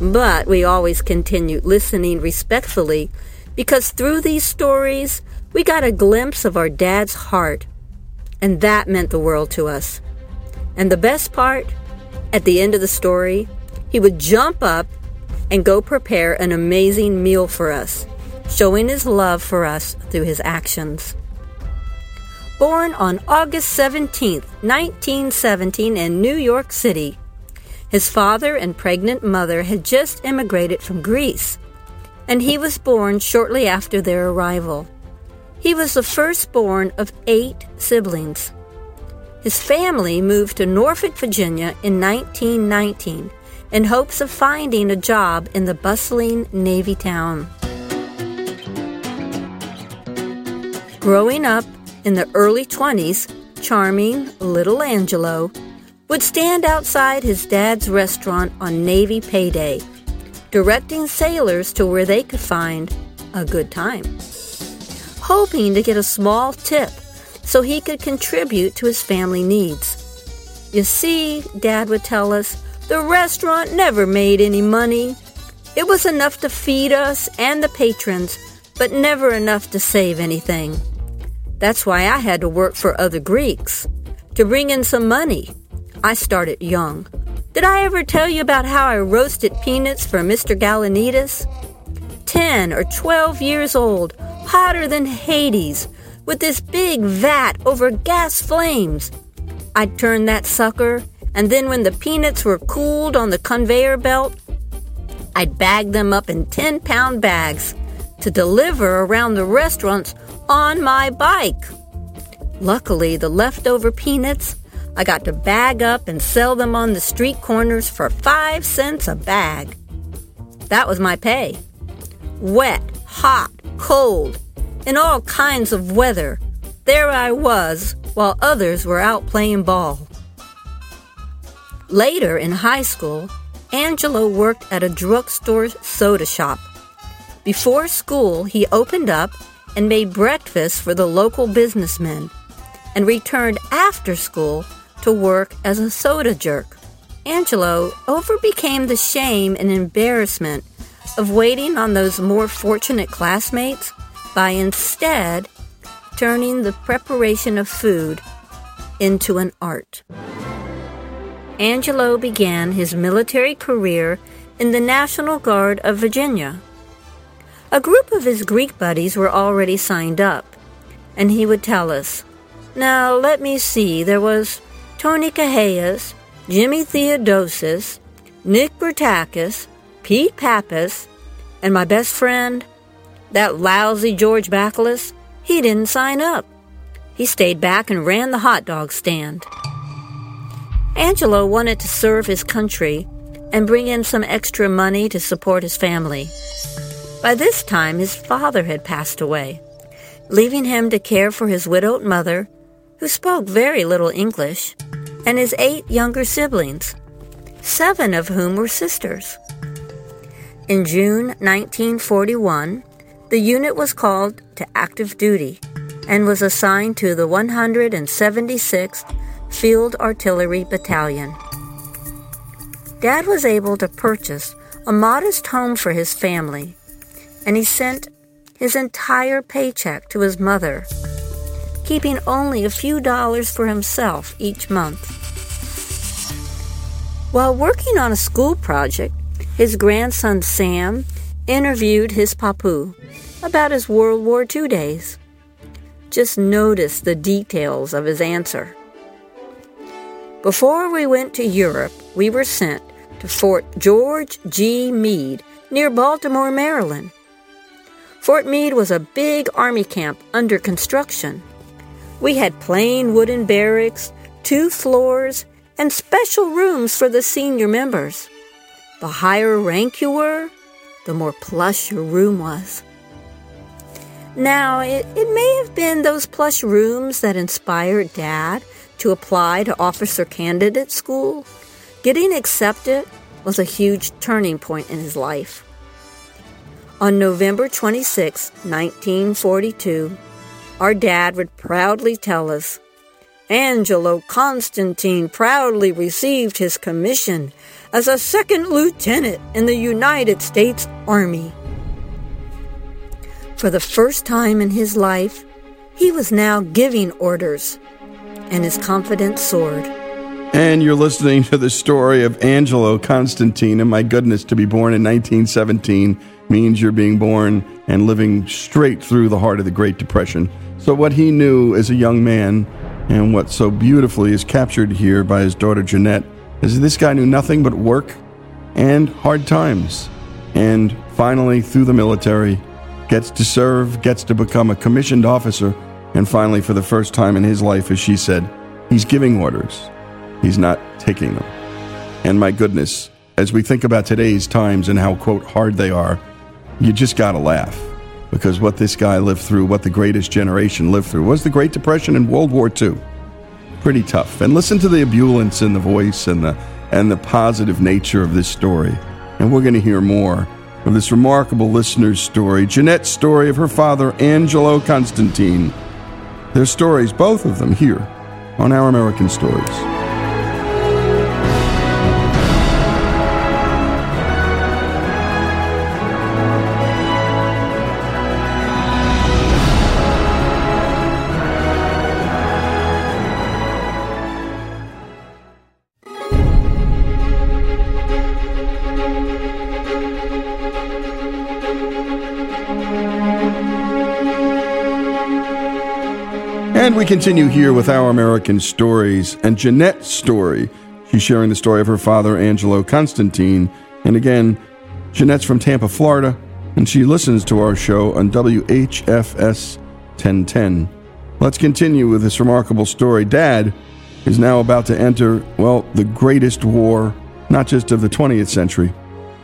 But we always continued listening respectfully because through these stories, we got a glimpse of our dad's heart, and that meant the world to us. And the best part, at the end of the story, he would jump up and go prepare an amazing meal for us, showing his love for us through his actions. Born on August 17, 1917, in New York City, his father and pregnant mother had just immigrated from Greece, and he was born shortly after their arrival. He was the firstborn of eight siblings. His family moved to Norfolk, Virginia in 1919 in hopes of finding a job in the bustling Navy town. Growing up in the early 20s, charming little Angelo would stand outside his dad's restaurant on Navy payday, directing sailors to where they could find a good time hoping to get a small tip so he could contribute to his family needs. You see, Dad would tell us, the restaurant never made any money. It was enough to feed us and the patrons, but never enough to save anything. That's why I had to work for other Greeks to bring in some money. I started young. Did I ever tell you about how I roasted peanuts for Mr. Galanidis? Ten or twelve years old, hotter than Hades, with this big vat over gas flames. I'd turn that sucker, and then when the peanuts were cooled on the conveyor belt, I'd bag them up in 10 pound bags to deliver around the restaurants on my bike. Luckily, the leftover peanuts I got to bag up and sell them on the street corners for five cents a bag. That was my pay. Wet, hot, cold, in all kinds of weather. There I was while others were out playing ball. Later in high school, Angelo worked at a drugstore soda shop. Before school, he opened up and made breakfast for the local businessmen and returned after school to work as a soda jerk. Angelo overbecame the shame and embarrassment of waiting on those more fortunate classmates by instead turning the preparation of food into an art. Angelo began his military career in the National Guard of Virginia. A group of his Greek buddies were already signed up, and he would tell us, Now let me see, there was Tony Cahias, Jimmy Theodosis, Nick Bertakis, Pete Pappas, and my best friend, that lousy George Backless, he didn't sign up. He stayed back and ran the hot dog stand. Angelo wanted to serve his country and bring in some extra money to support his family. By this time, his father had passed away, leaving him to care for his widowed mother, who spoke very little English, and his eight younger siblings, seven of whom were sisters. In June 1941, the unit was called to active duty and was assigned to the 176th Field Artillery Battalion. Dad was able to purchase a modest home for his family and he sent his entire paycheck to his mother, keeping only a few dollars for himself each month. While working on a school project, his grandson Sam interviewed his papu about his World War II days. Just notice the details of his answer. Before we went to Europe, we were sent to Fort George G. Meade near Baltimore, Maryland. Fort Meade was a big army camp under construction. We had plain wooden barracks, two floors, and special rooms for the senior members. The higher rank you were, the more plush your room was. Now, it, it may have been those plush rooms that inspired Dad to apply to officer candidate school. Getting accepted was a huge turning point in his life. On November 26, 1942, our dad would proudly tell us Angelo Constantine proudly received his commission as a second lieutenant in the United States Army. For the first time in his life, he was now giving orders, and his confidence soared. And you're listening to the story of Angelo Constantine. And my goodness, to be born in 1917 means you're being born and living straight through the heart of the Great Depression. So, what he knew as a young man, and what so beautifully is captured here by his daughter Jeanette, is this guy knew nothing but work and hard times. And finally, through the military, gets to serve, gets to become a commissioned officer, and finally, for the first time in his life, as she said, he's giving orders. He's not taking them. And my goodness, as we think about today's times and how, quote, hard they are, you just got to laugh because what this guy lived through, what the greatest generation lived through, was the Great Depression and World War II. Pretty tough. And listen to the ebullience in the voice and the and the positive nature of this story. And we're going to hear more of this remarkable listener's story, Jeanette's story of her father, Angelo Constantine. Their stories, both of them, here on Our American Stories. And we continue here with our American stories and Jeanette's story. She's sharing the story of her father, Angelo Constantine. And again, Jeanette's from Tampa, Florida, and she listens to our show on WHFS 1010. Let's continue with this remarkable story. Dad is now about to enter, well, the greatest war, not just of the 20th century,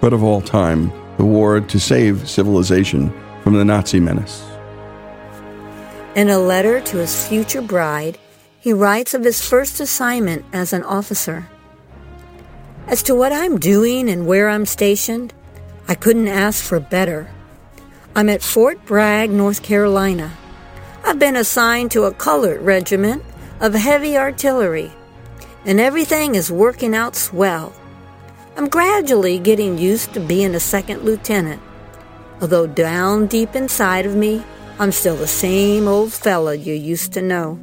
but of all time the war to save civilization from the Nazi menace. In a letter to his future bride, he writes of his first assignment as an officer. As to what I'm doing and where I'm stationed, I couldn't ask for better. I'm at Fort Bragg, North Carolina. I've been assigned to a colored regiment of heavy artillery, and everything is working out swell. I'm gradually getting used to being a second lieutenant, although down deep inside of me, I'm still the same old fella you used to know.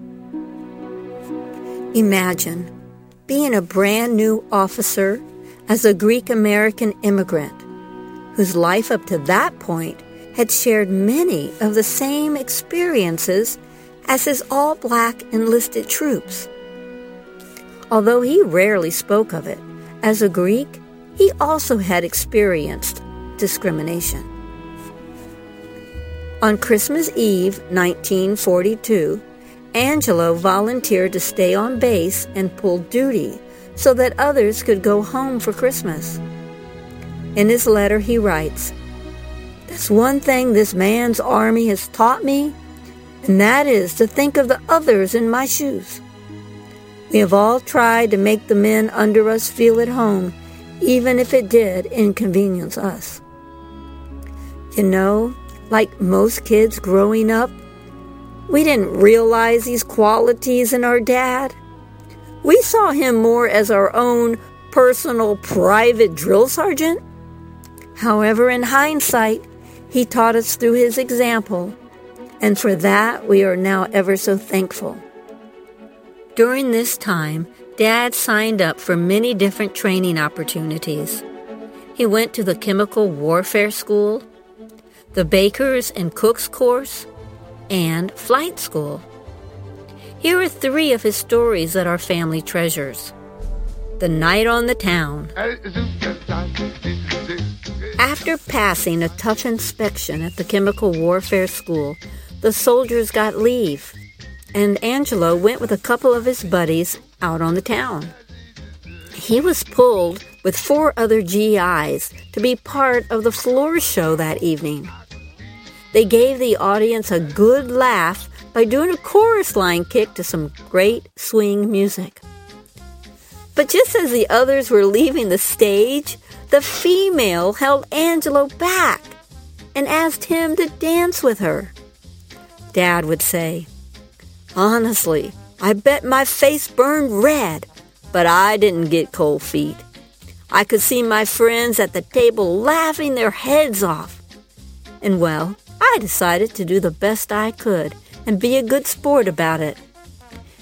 Imagine being a brand new officer as a Greek American immigrant whose life up to that point had shared many of the same experiences as his all black enlisted troops. Although he rarely spoke of it, as a Greek, he also had experienced discrimination. On Christmas Eve 1942, Angelo volunteered to stay on base and pull duty so that others could go home for Christmas. In his letter, he writes, That's one thing this man's army has taught me, and that is to think of the others in my shoes. We have all tried to make the men under us feel at home, even if it did inconvenience us. You know, like most kids growing up, we didn't realize these qualities in our dad. We saw him more as our own personal private drill sergeant. However, in hindsight, he taught us through his example, and for that we are now ever so thankful. During this time, Dad signed up for many different training opportunities. He went to the Chemical Warfare School, the Bakers and Cooks course, and flight school. Here are three of his stories that are family treasures. The Night on the Town. After passing a tough inspection at the Chemical Warfare School, the soldiers got leave, and Angelo went with a couple of his buddies out on the town. He was pulled with four other GIs to be part of the floor show that evening. They gave the audience a good laugh by doing a chorus line kick to some great swing music. But just as the others were leaving the stage, the female held Angelo back and asked him to dance with her. Dad would say, Honestly, I bet my face burned red, but I didn't get cold feet. I could see my friends at the table laughing their heads off. And well, I decided to do the best I could and be a good sport about it.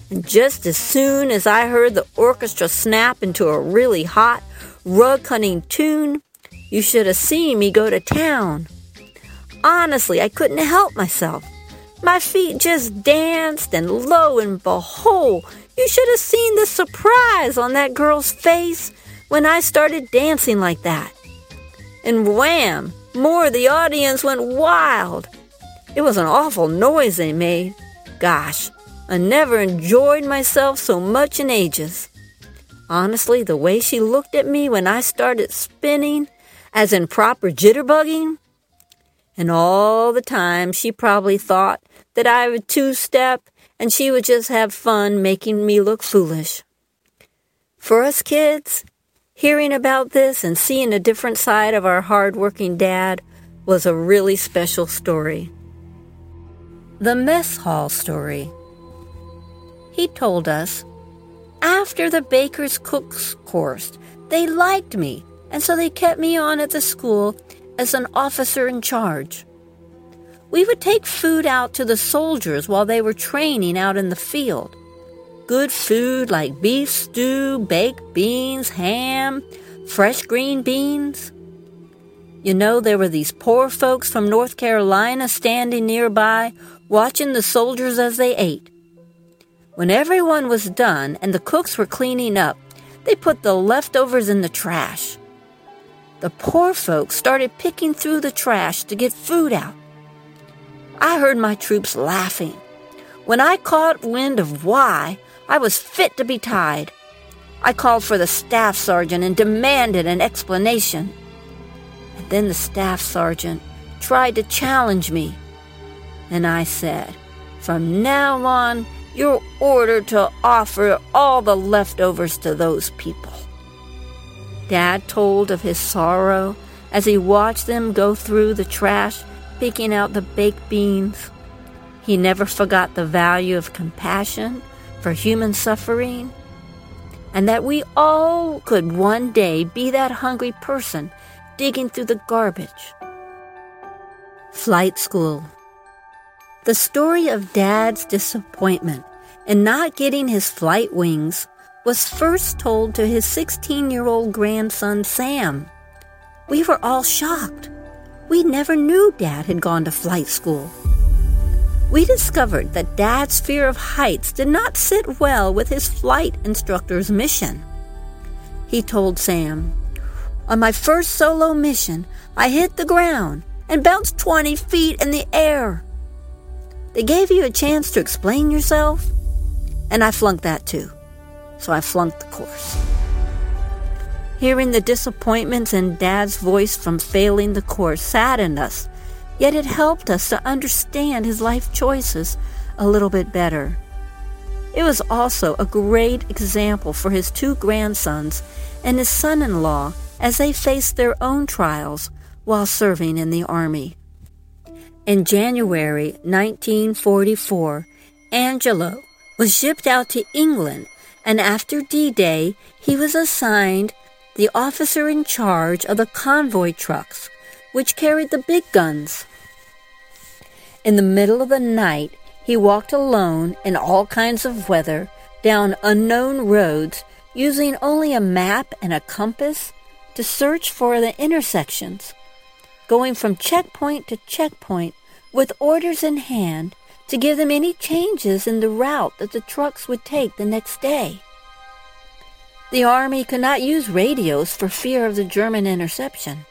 And just as soon as I heard the orchestra snap into a really hot, rug cutting tune, you should have seen me go to town. Honestly, I couldn't help myself. My feet just danced, and lo and behold, you should have seen the surprise on that girl's face when I started dancing like that. And wham! More, the audience went wild. It was an awful noise they made. Gosh, I never enjoyed myself so much in ages. Honestly, the way she looked at me when I started spinning, as in proper jitterbugging, and all the time she probably thought that I would two step and she would just have fun making me look foolish. For us kids, Hearing about this and seeing a different side of our hard-working dad was a really special story. The mess hall story. He told us, after the baker's cook's course, they liked me, and so they kept me on at the school as an officer in charge. We would take food out to the soldiers while they were training out in the field good food like beef stew, baked beans, ham, fresh green beans. You know, there were these poor folks from North Carolina standing nearby, watching the soldiers as they ate. When everyone was done and the cooks were cleaning up, they put the leftovers in the trash. The poor folks started picking through the trash to get food out. I heard my troops laughing. When I caught wind of why, I was fit to be tied. I called for the staff sergeant and demanded an explanation. And then the staff sergeant tried to challenge me. And I said, From now on, you're ordered to offer all the leftovers to those people. Dad told of his sorrow as he watched them go through the trash, picking out the baked beans. He never forgot the value of compassion for human suffering, and that we all could one day be that hungry person digging through the garbage. Flight School. The story of Dad's disappointment in not getting his flight wings was first told to his 16 year old grandson Sam. We were all shocked. We never knew Dad had gone to flight school. We discovered that Dad's fear of heights did not sit well with his flight instructor's mission. He told Sam, On my first solo mission, I hit the ground and bounced 20 feet in the air. They gave you a chance to explain yourself, and I flunked that too. So I flunked the course. Hearing the disappointments in Dad's voice from failing the course saddened us, yet it helped us to understand his life choices a little bit better. It was also a great example for his two grandsons and his son in law as they faced their own trials while serving in the Army. In January 1944, Angelo was shipped out to England, and after D Day, he was assigned the officer in charge of the convoy trucks, which carried the big guns. In the middle of the night, he walked alone in all kinds of weather down unknown roads using only a map and a compass to search for the intersections going from checkpoint to checkpoint with orders in hand to give them any changes in the route that the trucks would take the next day. The Army could not use radios for fear of the German interception.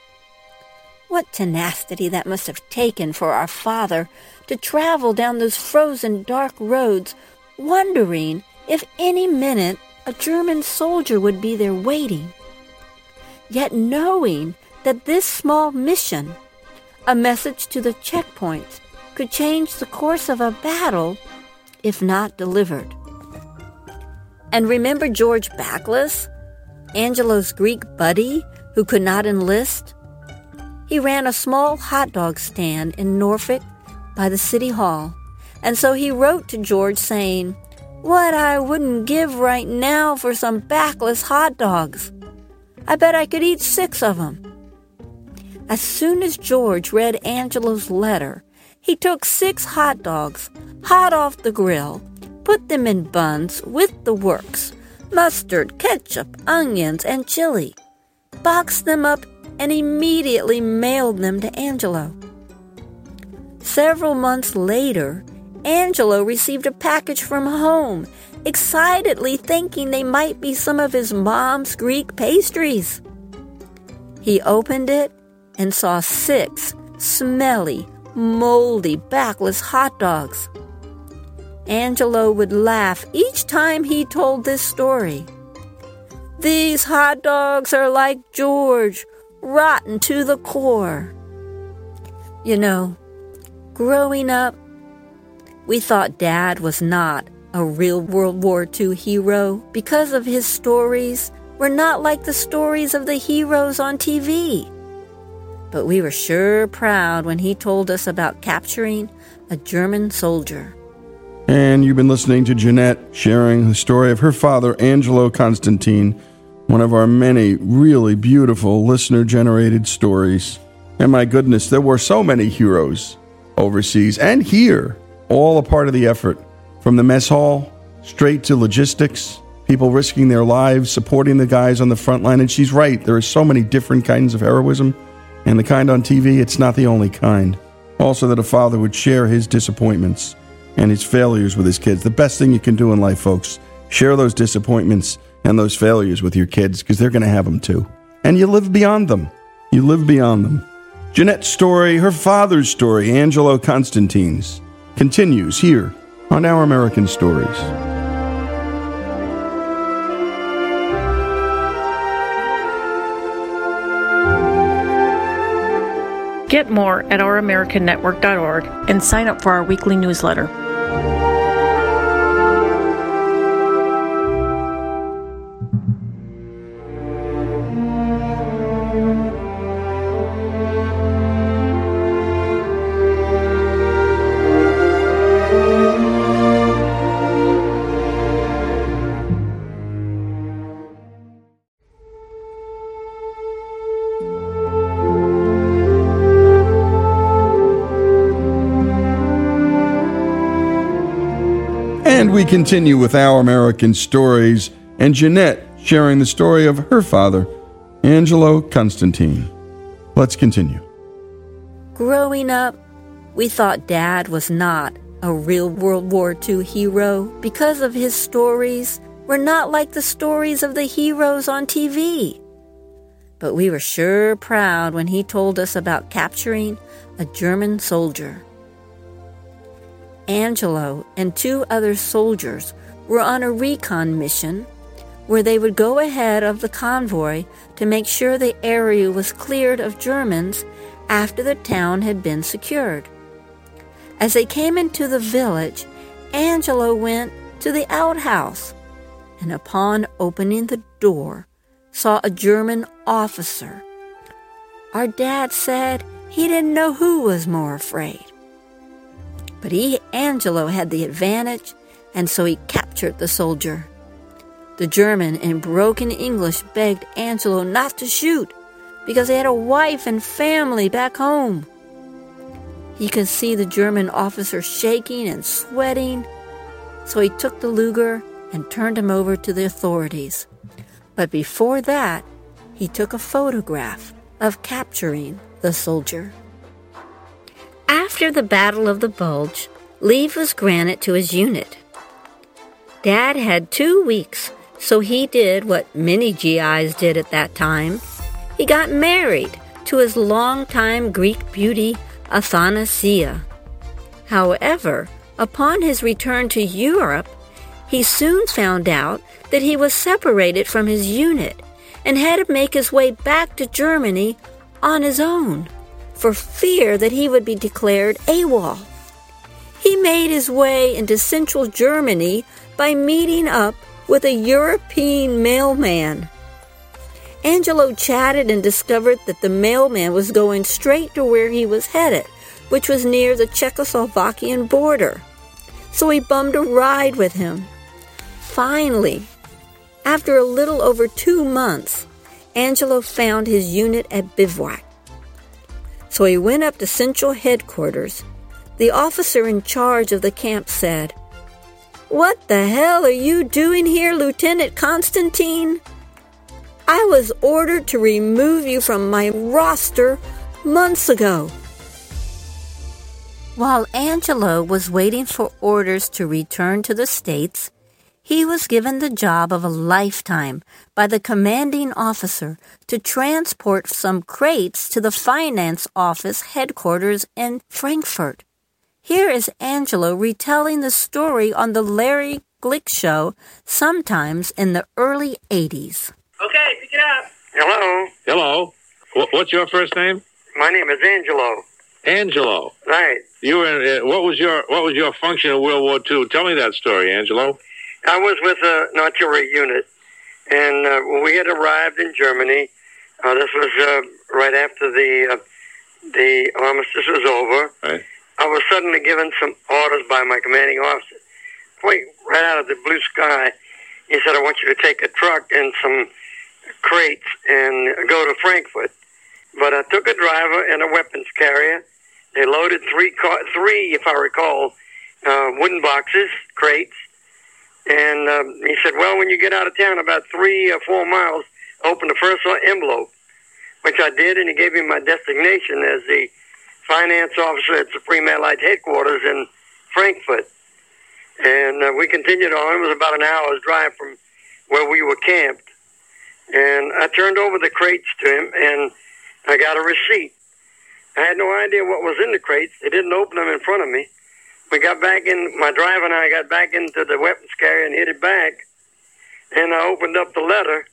What tenacity that must have taken for our father to travel down those frozen dark roads, wondering if any minute a German soldier would be there waiting. Yet knowing that this small mission, a message to the checkpoints, could change the course of a battle if not delivered. And remember George Backless, Angelo's Greek buddy who could not enlist? He ran a small hot dog stand in Norfolk by the city hall, and so he wrote to George saying, What I wouldn't give right now for some backless hot dogs. I bet I could eat six of them. As soon as George read Angelo's letter, he took six hot dogs, hot off the grill, put them in buns with the works mustard, ketchup, onions, and chili, boxed them up, and immediately mailed them to Angelo. Several months later, Angelo received a package from home, excitedly thinking they might be some of his mom's Greek pastries. He opened it and saw six smelly, moldy, backless hot dogs. Angelo would laugh each time he told this story. These hot dogs are like George, rotten to the core. You know, growing up, we thought Dad was not a real World War II hero because of his stories were not like the stories of the heroes on TV but we were sure proud when he told us about capturing a German soldier. And you've been listening to Jeanette sharing the story of her father, Angelo Constantine, one of our many really beautiful listener generated stories. And my goodness, there were so many heroes overseas and here, all a part of the effort. From the mess hall straight to logistics, people risking their lives, supporting the guys on the front line. And she's right, there are so many different kinds of heroism and the kind on TV, it's not the only kind. Also, that a father would share his disappointments and his failures with his kids. The best thing you can do in life, folks, share those disappointments and those failures with your kids because they're going to have them too. And you live beyond them. You live beyond them. Jeanette's story, her father's story, Angelo Constantine's, continues here on Our American Stories. Get more at ouramericannetwork.org and sign up for our weekly newsletter. Continue with our American stories, and Jeanette sharing the story of her father, Angelo Constantine. Let's continue. Growing up, we thought Dad was not a real World War II hero because of his stories were not like the stories of the heroes on TV. But we were sure proud when he told us about capturing a German soldier. Angelo and two other soldiers were on a recon mission where they would go ahead of the convoy to make sure the area was cleared of Germans after the town had been secured. As they came into the village, Angelo went to the outhouse and upon opening the door, saw a German officer. Our dad said he didn't know who was more afraid. But he, Angelo, had the advantage, and so he captured the soldier. The German, in broken English, begged Angelo not to shoot because he had a wife and family back home. He could see the German officer shaking and sweating, so he took the Luger and turned him over to the authorities. But before that, he took a photograph of capturing the soldier. After the Battle of the Bulge, leave was granted to his unit. Dad had two weeks, so he did what many GIs did at that time. He got married to his longtime Greek beauty, Athanasia. However, upon his return to Europe, he soon found out that he was separated from his unit and had to make his way back to Germany on his own for fear that he would be declared AWOL. He made his way into central Germany by meeting up with a European mailman. Angelo chatted and discovered that the mailman was going straight to where he was headed, which was near the Czechoslovakian border. So he bummed a ride with him. Finally, after a little over two months, Angelo found his unit at bivouac. So he went up to central headquarters. The officer in charge of the camp said, What the hell are you doing here, Lieutenant Constantine? I was ordered to remove you from my roster months ago. While Angelo was waiting for orders to return to the States, he was given the job of a lifetime by the commanding officer to transport some crates to the finance office headquarters in Frankfurt. Here is Angelo retelling the story on the Larry Glick Show, sometimes in the early 80s. Okay, pick it up. Hello. Hello. What's your first name? My name is Angelo. Angelo. Right. You were. In, uh, what was your What was your function in World War II? Tell me that story, Angelo. I was with an artillery unit, and uh, when we had arrived in Germany, uh, this was uh, right after the uh, the armistice was over. Right. I was suddenly given some orders by my commanding officer. Wait, right out of the blue sky, he said, "I want you to take a truck and some crates and go to Frankfurt." But I took a driver and a weapons carrier. They loaded three, car- three, if I recall, uh, wooden boxes, crates, and um, he said, "Well, when you get out of town, about three or four miles, open the first envelope," which I did, and he gave me my designation as the finance officer at Supreme Allied headquarters in Frankfurt. And uh, we continued on. It was about an hour's drive from where we were camped. And I turned over the crates to him, and I got a receipt. I had no idea what was in the crates. They didn't open them in front of me. We got back in, my driver and I got back into the weapons carrier and hit it back. And I opened up the letter,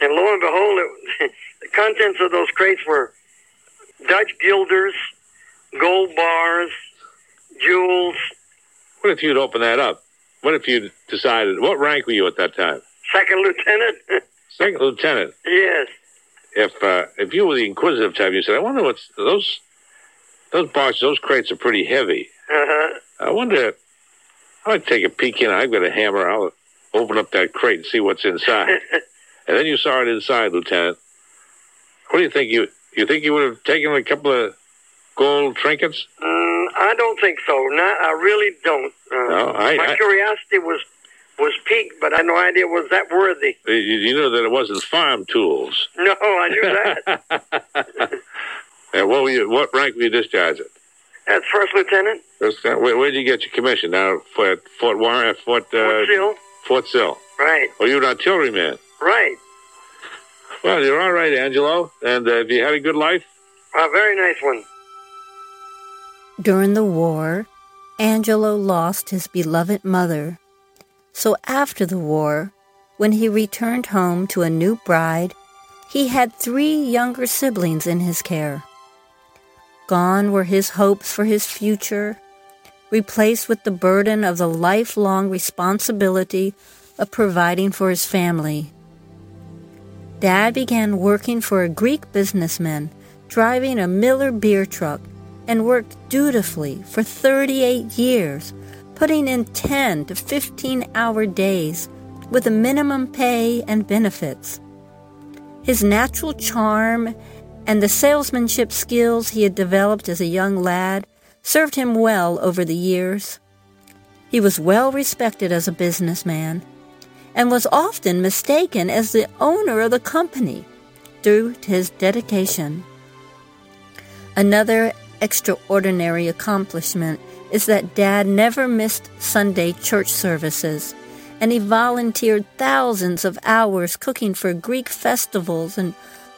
and lo and behold, it, *laughs* the contents of those crates were Dutch guilders, gold bars, jewels, What if you'd opened that up? What if you decided? What rank were you at that time? second lieutenant. *laughs* Second lieutenant. yes. If uh, if you were the inquisitive type, you said, "I wonder what's those those boxes, those crates are pretty heavy. Uh-huh. I wonder." I might take a peek in. I've got a hammer. I'll open up that crate and see what's inside. *laughs* and then you saw it inside, Lieutenant. What do you think? You you think you would have taken a couple of gold trinkets? Mm, I don't think so. I really don't. Uh, No, I- my I- curiosity was was piqued, but I had no idea was that worthy. You, you know that it wasn't farm tools. No, I knew that. *laughs* And what were you, what rank were you discharged at? That's first lieutenant. First, uh, Where, where'd you get your commission? Now, at Fort Warren, at Fort, uh, Fort Sill. Fort Sill. Right, Oh, you're an artilleryman. right. Well, you're all right, Angelo. And uh, have you had a good life? A very nice one. During the war, Angelo lost his beloved mother. So after the war, when he returned home to a new bride, he had three younger siblings in his care. Gone were his hopes for his future, replaced with the burden of the lifelong responsibility of providing for his family. Dad began working for a Greek businessman, driving a Miller beer truck, and worked dutifully for 38 years, putting in 10 to 15 hour days with a minimum pay and benefits. His natural charm and the salesmanship skills he had developed as a young lad served him well over the years. He was well respected as a businessman and was often mistaken as the owner of the company due to his dedication. Another extraordinary accomplishment is that Dad never missed Sunday church services, and he volunteered thousands of hours cooking for Greek festivals and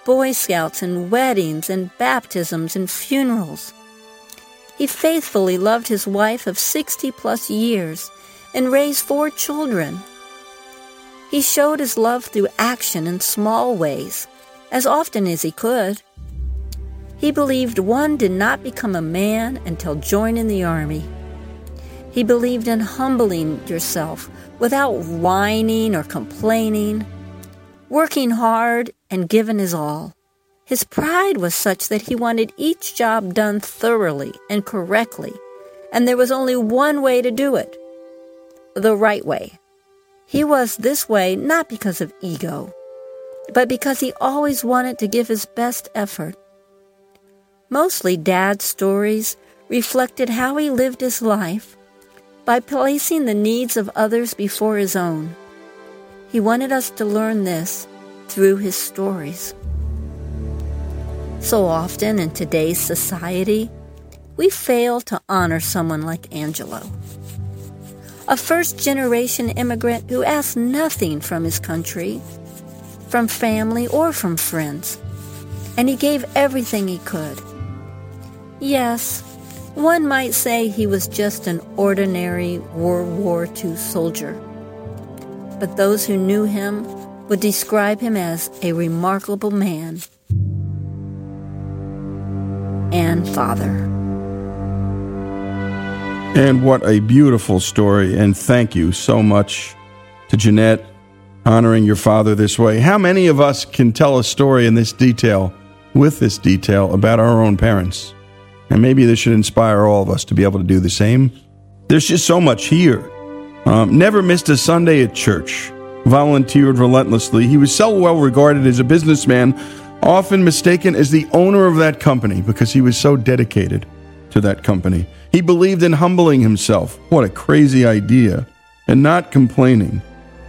Boy Scouts and weddings and baptisms and funerals. He faithfully loved his wife of 60 plus years and raised four children. He showed his love through action in small ways, as often as he could. He believed one did not become a man until joining the army. He believed in humbling yourself without whining or complaining, working hard and given his all. His pride was such that he wanted each job done thoroughly and correctly, and there was only one way to do it the right way. He was this way not because of ego, but because he always wanted to give his best effort. Mostly, Dad's stories reflected how he lived his life by placing the needs of others before his own. He wanted us to learn this through his stories. So often in today's society, we fail to honor someone like Angelo. A first generation immigrant who asked nothing from his country, from family, or from friends, and he gave everything he could. Yes, one might say he was just an ordinary World War II soldier. But those who knew him would describe him as a remarkable man and father. And what a beautiful story. And thank you so much to Jeanette honoring your father this way. How many of us can tell a story in this detail, with this detail, about our own parents? And maybe this should inspire all of us to be able to do the same. There's just so much here. Um, never missed a Sunday at church. Volunteered relentlessly. He was so well regarded as a businessman, often mistaken as the owner of that company because he was so dedicated to that company. He believed in humbling himself. What a crazy idea. And not complaining.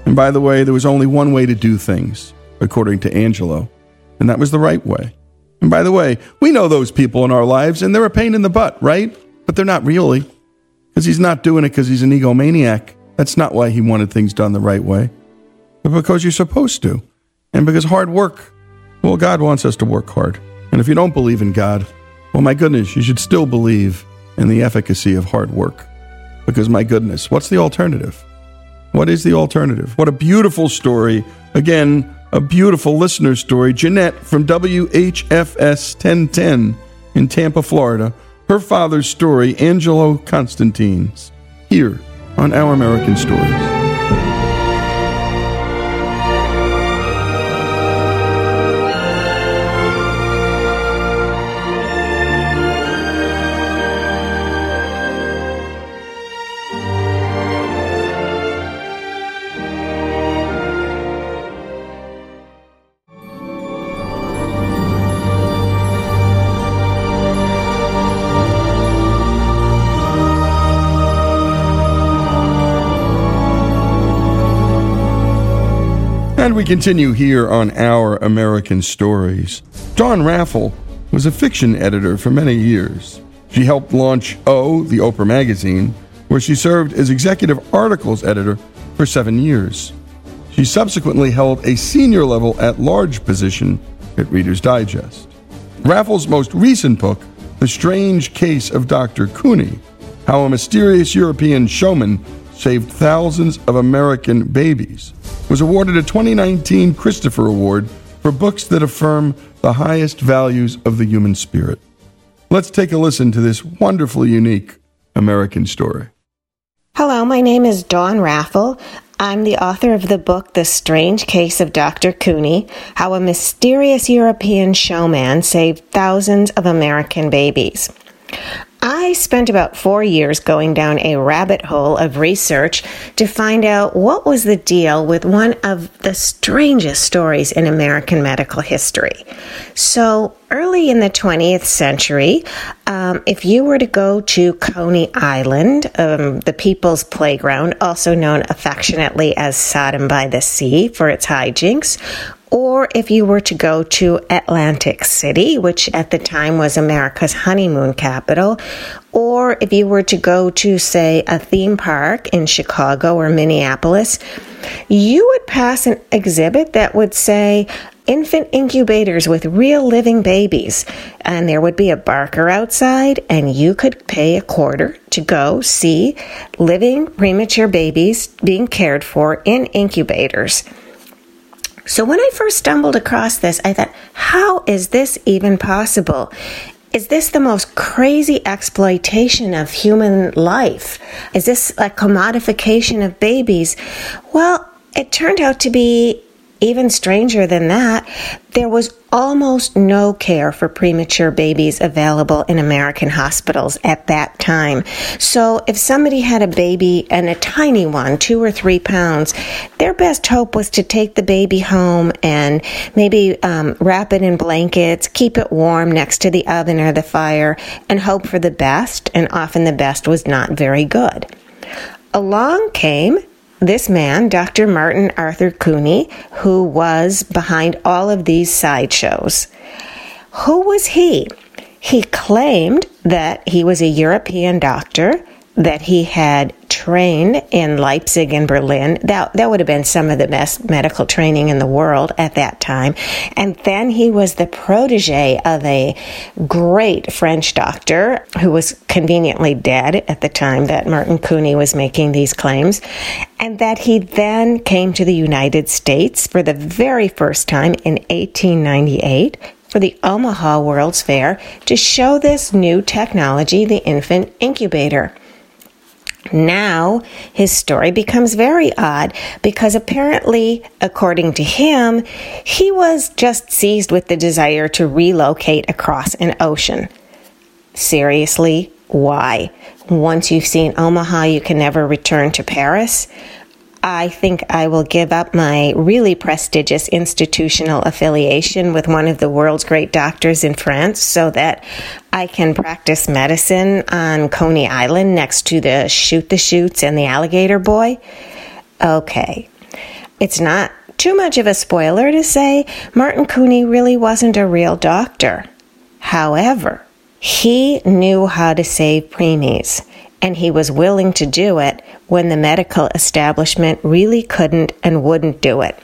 And by the way, there was only one way to do things, according to Angelo, and that was the right way. And by the way, we know those people in our lives, and they're a pain in the butt, right? But they're not really. Because he's not doing it because he's an egomaniac. That's not why he wanted things done the right way, but because you're supposed to. And because hard work, well, God wants us to work hard. And if you don't believe in God, well, my goodness, you should still believe in the efficacy of hard work. Because, my goodness, what's the alternative? What is the alternative? What a beautiful story. Again, a beautiful listener story. Jeanette from WHFS 1010 in Tampa, Florida. Her father's story, Angelo Constantine's, here on Our American Stories. Continue here on Our American Stories. Dawn Raffel was a fiction editor for many years. She helped launch O, the Oprah magazine, where she served as executive articles editor for seven years. She subsequently held a senior level at large position at Reader's Digest. Raffel's most recent book, The Strange Case of Dr. Couney How a Mysterious European Showman Saved Thousands of American Babies, was awarded a 2019 Christopher Award for books that affirm the highest values of the human spirit. Let's take a listen to this wonderfully unique American story. Hello, my name is Dawn Raffel. I'm the author of the book The Strange Case of Dr. Couney How a Mysterious European Showman Saved Thousands of American Babies. I spent about four years going down a rabbit hole of research to find out what was the deal with one of the strangest stories in American medical history. So, early in the 20th century, um, if you were to go to Coney Island, um, the People's Playground, also known affectionately as Sodom by the Sea for its hijinks, or if you were to go to Atlantic City, which at the time was America's honeymoon capital, or if you were to go to, say, a theme park in Chicago or Minneapolis, you would pass an exhibit that would say, infant incubators with real living babies. And there would be a barker outside, and you could pay a quarter to go see living premature babies being cared for in incubators. So when I first stumbled across this, I thought, how is this even possible? Is this the most crazy exploitation of human life? Is this a commodification of babies? Well, it turned out to be even stranger than that, there was almost no care for premature babies available in American hospitals at that time. So if somebody had a baby and a tiny one, two or three pounds, their best hope was to take the baby home and maybe um, wrap it in blankets, keep it warm next to the oven or the fire, and hope for the best. And often the best was not very good. Along came this man, Dr. Martin Arthur Couney, who was behind all of these sideshows. Who was he? He claimed that he was a European doctor, that he had trained in Leipzig and Berlin. That, that would have been some of the best medical training in the world at that time. And then he was the protege of a great French doctor who was conveniently dead at the time that Martin Couney was making these claims. And that he then came to the United States for the very first time in 1898 for the Omaha World's Fair to show this new technology, the infant incubator. Now, his story becomes very odd because apparently, according to him, he was just seized with the desire to relocate across an ocean. Seriously, why? Once you've seen Omaha, you can never return to Paris? I think I will give up my really prestigious institutional affiliation with one of the world's great doctors in France so that I can practice medicine on Coney Island next to the shoot the Chutes and the alligator boy. Okay. It's not too much of a spoiler to say Martin Couney really wasn't a real doctor. However, he knew how to save preemies and he was willing to do it when the medical establishment really couldn't and wouldn't do it.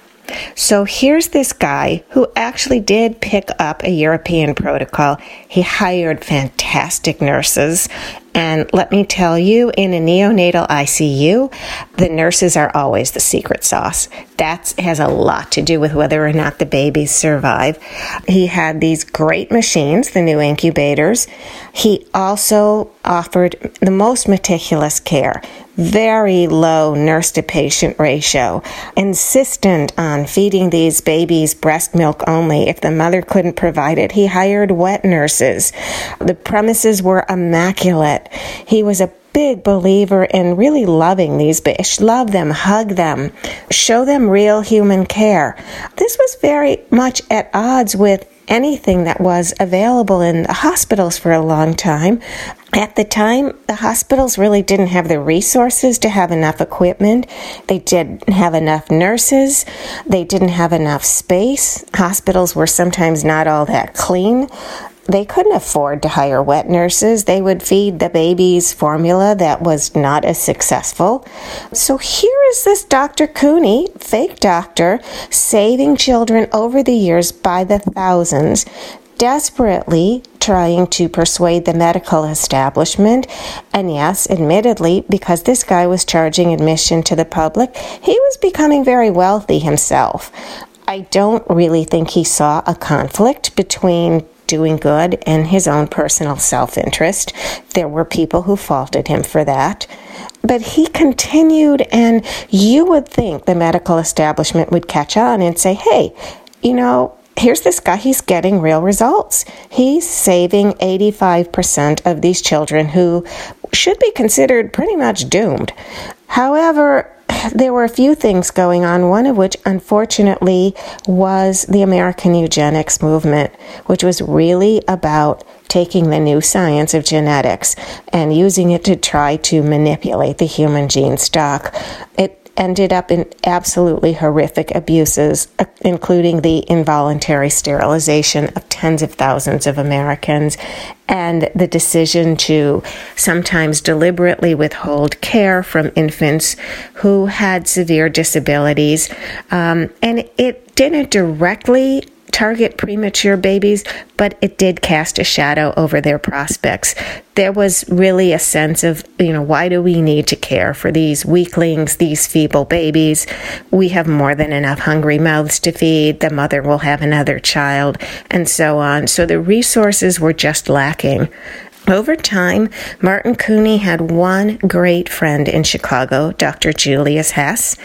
So here's this guy who actually did pick up a European protocol. He hired fantastic nurses. And let me tell you, in a neonatal ICU, the nurses are always the secret sauce. That has a lot to do with whether or not the babies survive. He had these great machines, the new incubators. He also offered the most meticulous care very low nurse to patient ratio, insistent on feeding these babies breast milk only. If the mother couldn't provide it, he hired wet nurses. The premises were immaculate. He was a big believer in really loving these babies. Love them, hug them, show them real human care. This was very much at odds with anything that was available in the hospitals for a long time. At the time, the hospitals really didn't have the resources to have enough equipment. They didn't have enough nurses. They didn't have enough space. Hospitals were sometimes not all that clean they couldn't afford to hire wet nurses. They would feed the babies formula that was not as successful. So here is this Dr. Couney, fake doctor, saving children over the years by the thousands, desperately trying to persuade the medical establishment. And yes, admittedly, because this guy was charging admission to the public, he was becoming very wealthy himself. I don't really think he saw a conflict between doing good and his own personal self interest. There were people who faulted him for that. But he continued, and you would think the medical establishment would catch on and say, hey, you know, here's this guy, he's getting real results. He's saving 85% of these children who should be considered pretty much doomed. However, there were a few things going on, one of which, unfortunately, was the American eugenics movement, which was really about taking the new science of genetics and using it to try to manipulate the human gene stock. It ended up in absolutely horrific abuses, uh, including the involuntary sterilization of tens of thousands of Americans and the decision to sometimes deliberately withhold care from infants who had severe disabilities. Um, and it didn't directly target premature babies, but it did cast a shadow over their prospects. There was really a sense of, you know, why do we need to care for these weaklings, these feeble babies? We have more than enough hungry mouths to feed. The mother will have another child, and so on. So the resources were just lacking. Over time, Martin Couney had one great friend in Chicago, Dr. Julius Hess,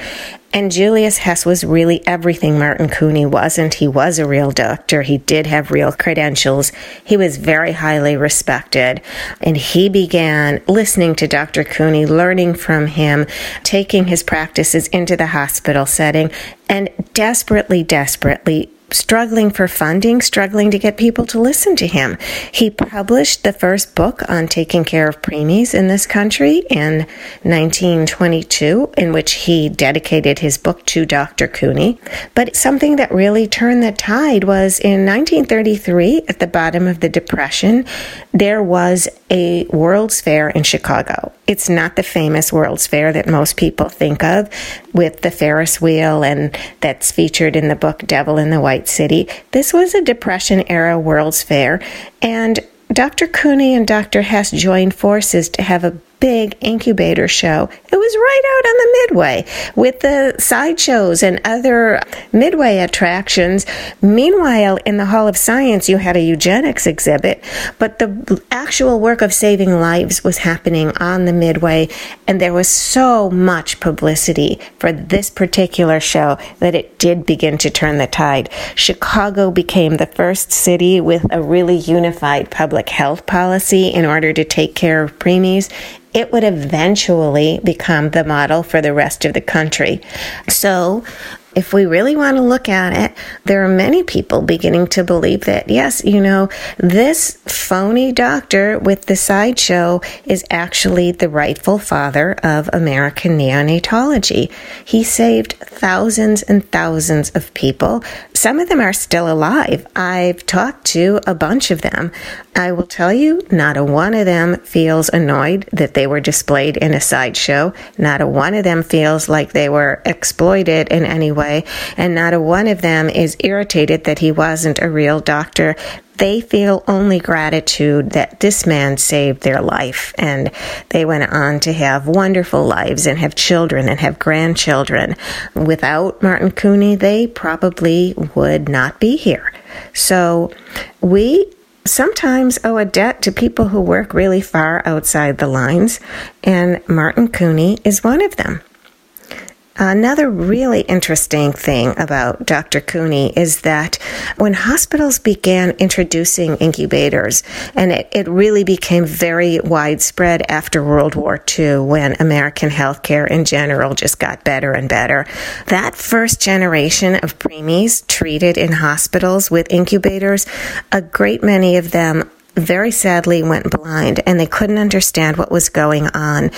and Julius Hess was really everything Martin Couney wasn't. He was a real doctor. He did have real credentials. He was very highly respected. And he began listening to Dr. Couney, learning from him, taking his practices into the hospital setting, and desperately, desperately struggling for funding, struggling to get people to listen to him. He published the first book on taking care of preemies in this country in 1922, in which he dedicated his book to Dr. Couney. But something that really turned the tide was in 1933, at the bottom of the Depression, there was a World's Fair in Chicago. It's not the famous World's Fair that most people think of with the Ferris wheel and that's featured in the book Devil in the White City. This was a Depression era World's Fair, and Dr. Couney and Dr. Hess joined forces to have a big incubator show. It was right out on the Midway with the sideshows and other Midway attractions. Meanwhile, in the Hall of Science, you had a eugenics exhibit, but the actual work of saving lives was happening on the Midway, and there was so much publicity for this particular show that it did begin to turn the tide. Chicago became the first city with a really unified public health policy in order to take care of preemies it would eventually become the model for the rest of the country. So, if we really want to look at it, there are many people beginning to believe that, yes, you know, this phony doctor with the sideshow is actually the rightful father of American neonatology. He saved thousands and thousands of people. Some of them are still alive. I've talked to a bunch of them. I will tell you, not a one of them feels annoyed that they were displayed in a sideshow. Not a one of them feels like they were exploited in any way. And not a one of them is irritated that he wasn't a real doctor. They feel only gratitude that this man saved their life. And they went on to have wonderful lives and have children and have grandchildren. Without Martin Couney, they probably would not be here. So we sometimes owe a debt to people who work really far outside the lines, and Martin Couney is one of them. Another really interesting thing about Dr. Couney is that when hospitals began introducing incubators, and it, it really became very widespread after World War II when American healthcare in general just got better and better, that first generation of preemies treated in hospitals with incubators, a great many of them very sadly went blind and they couldn't understand what was going on.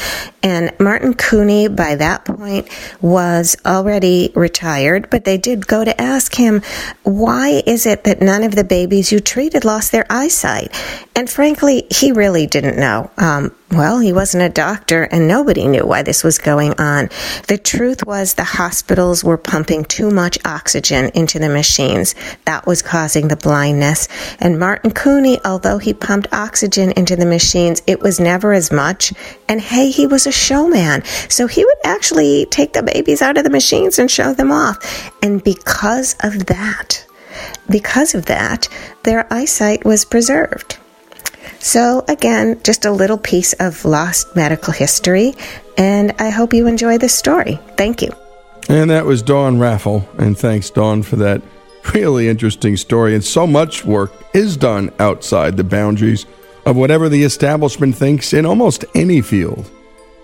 And Martin Couney, by that point, was already retired, but they did go to ask him, why is it that none of the babies you treated lost their eyesight? And frankly, he really didn't know. Um, well, he wasn't a doctor and nobody knew why this was going on. The truth was the hospitals were pumping too much oxygen into the machines. That was causing the blindness. And Martin Couney, although he pumped oxygen into the machines, it was never as much. And hey, he was a showman. So he would actually take the babies out of the machines and show them off. And because of that, because of that, their eyesight was preserved. So, again, just a little piece of lost medical history, and I hope you enjoy this story. Thank you. And that was Dawn Raffel, and thanks, Dawn, for that really interesting story. And so much work is done outside the boundaries of whatever the establishment thinks in almost any field.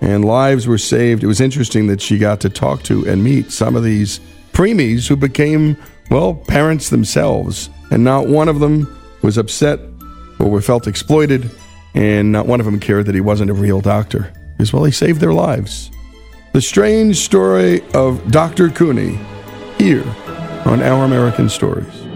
And lives were saved. It was interesting that she got to talk to and meet some of these preemies who became, well, parents themselves. And not one of them was upset or were felt exploited, and not one of them cared that he wasn't a real doctor, because, well, he saved their lives. The strange story of Dr. Couney here on Our American Stories.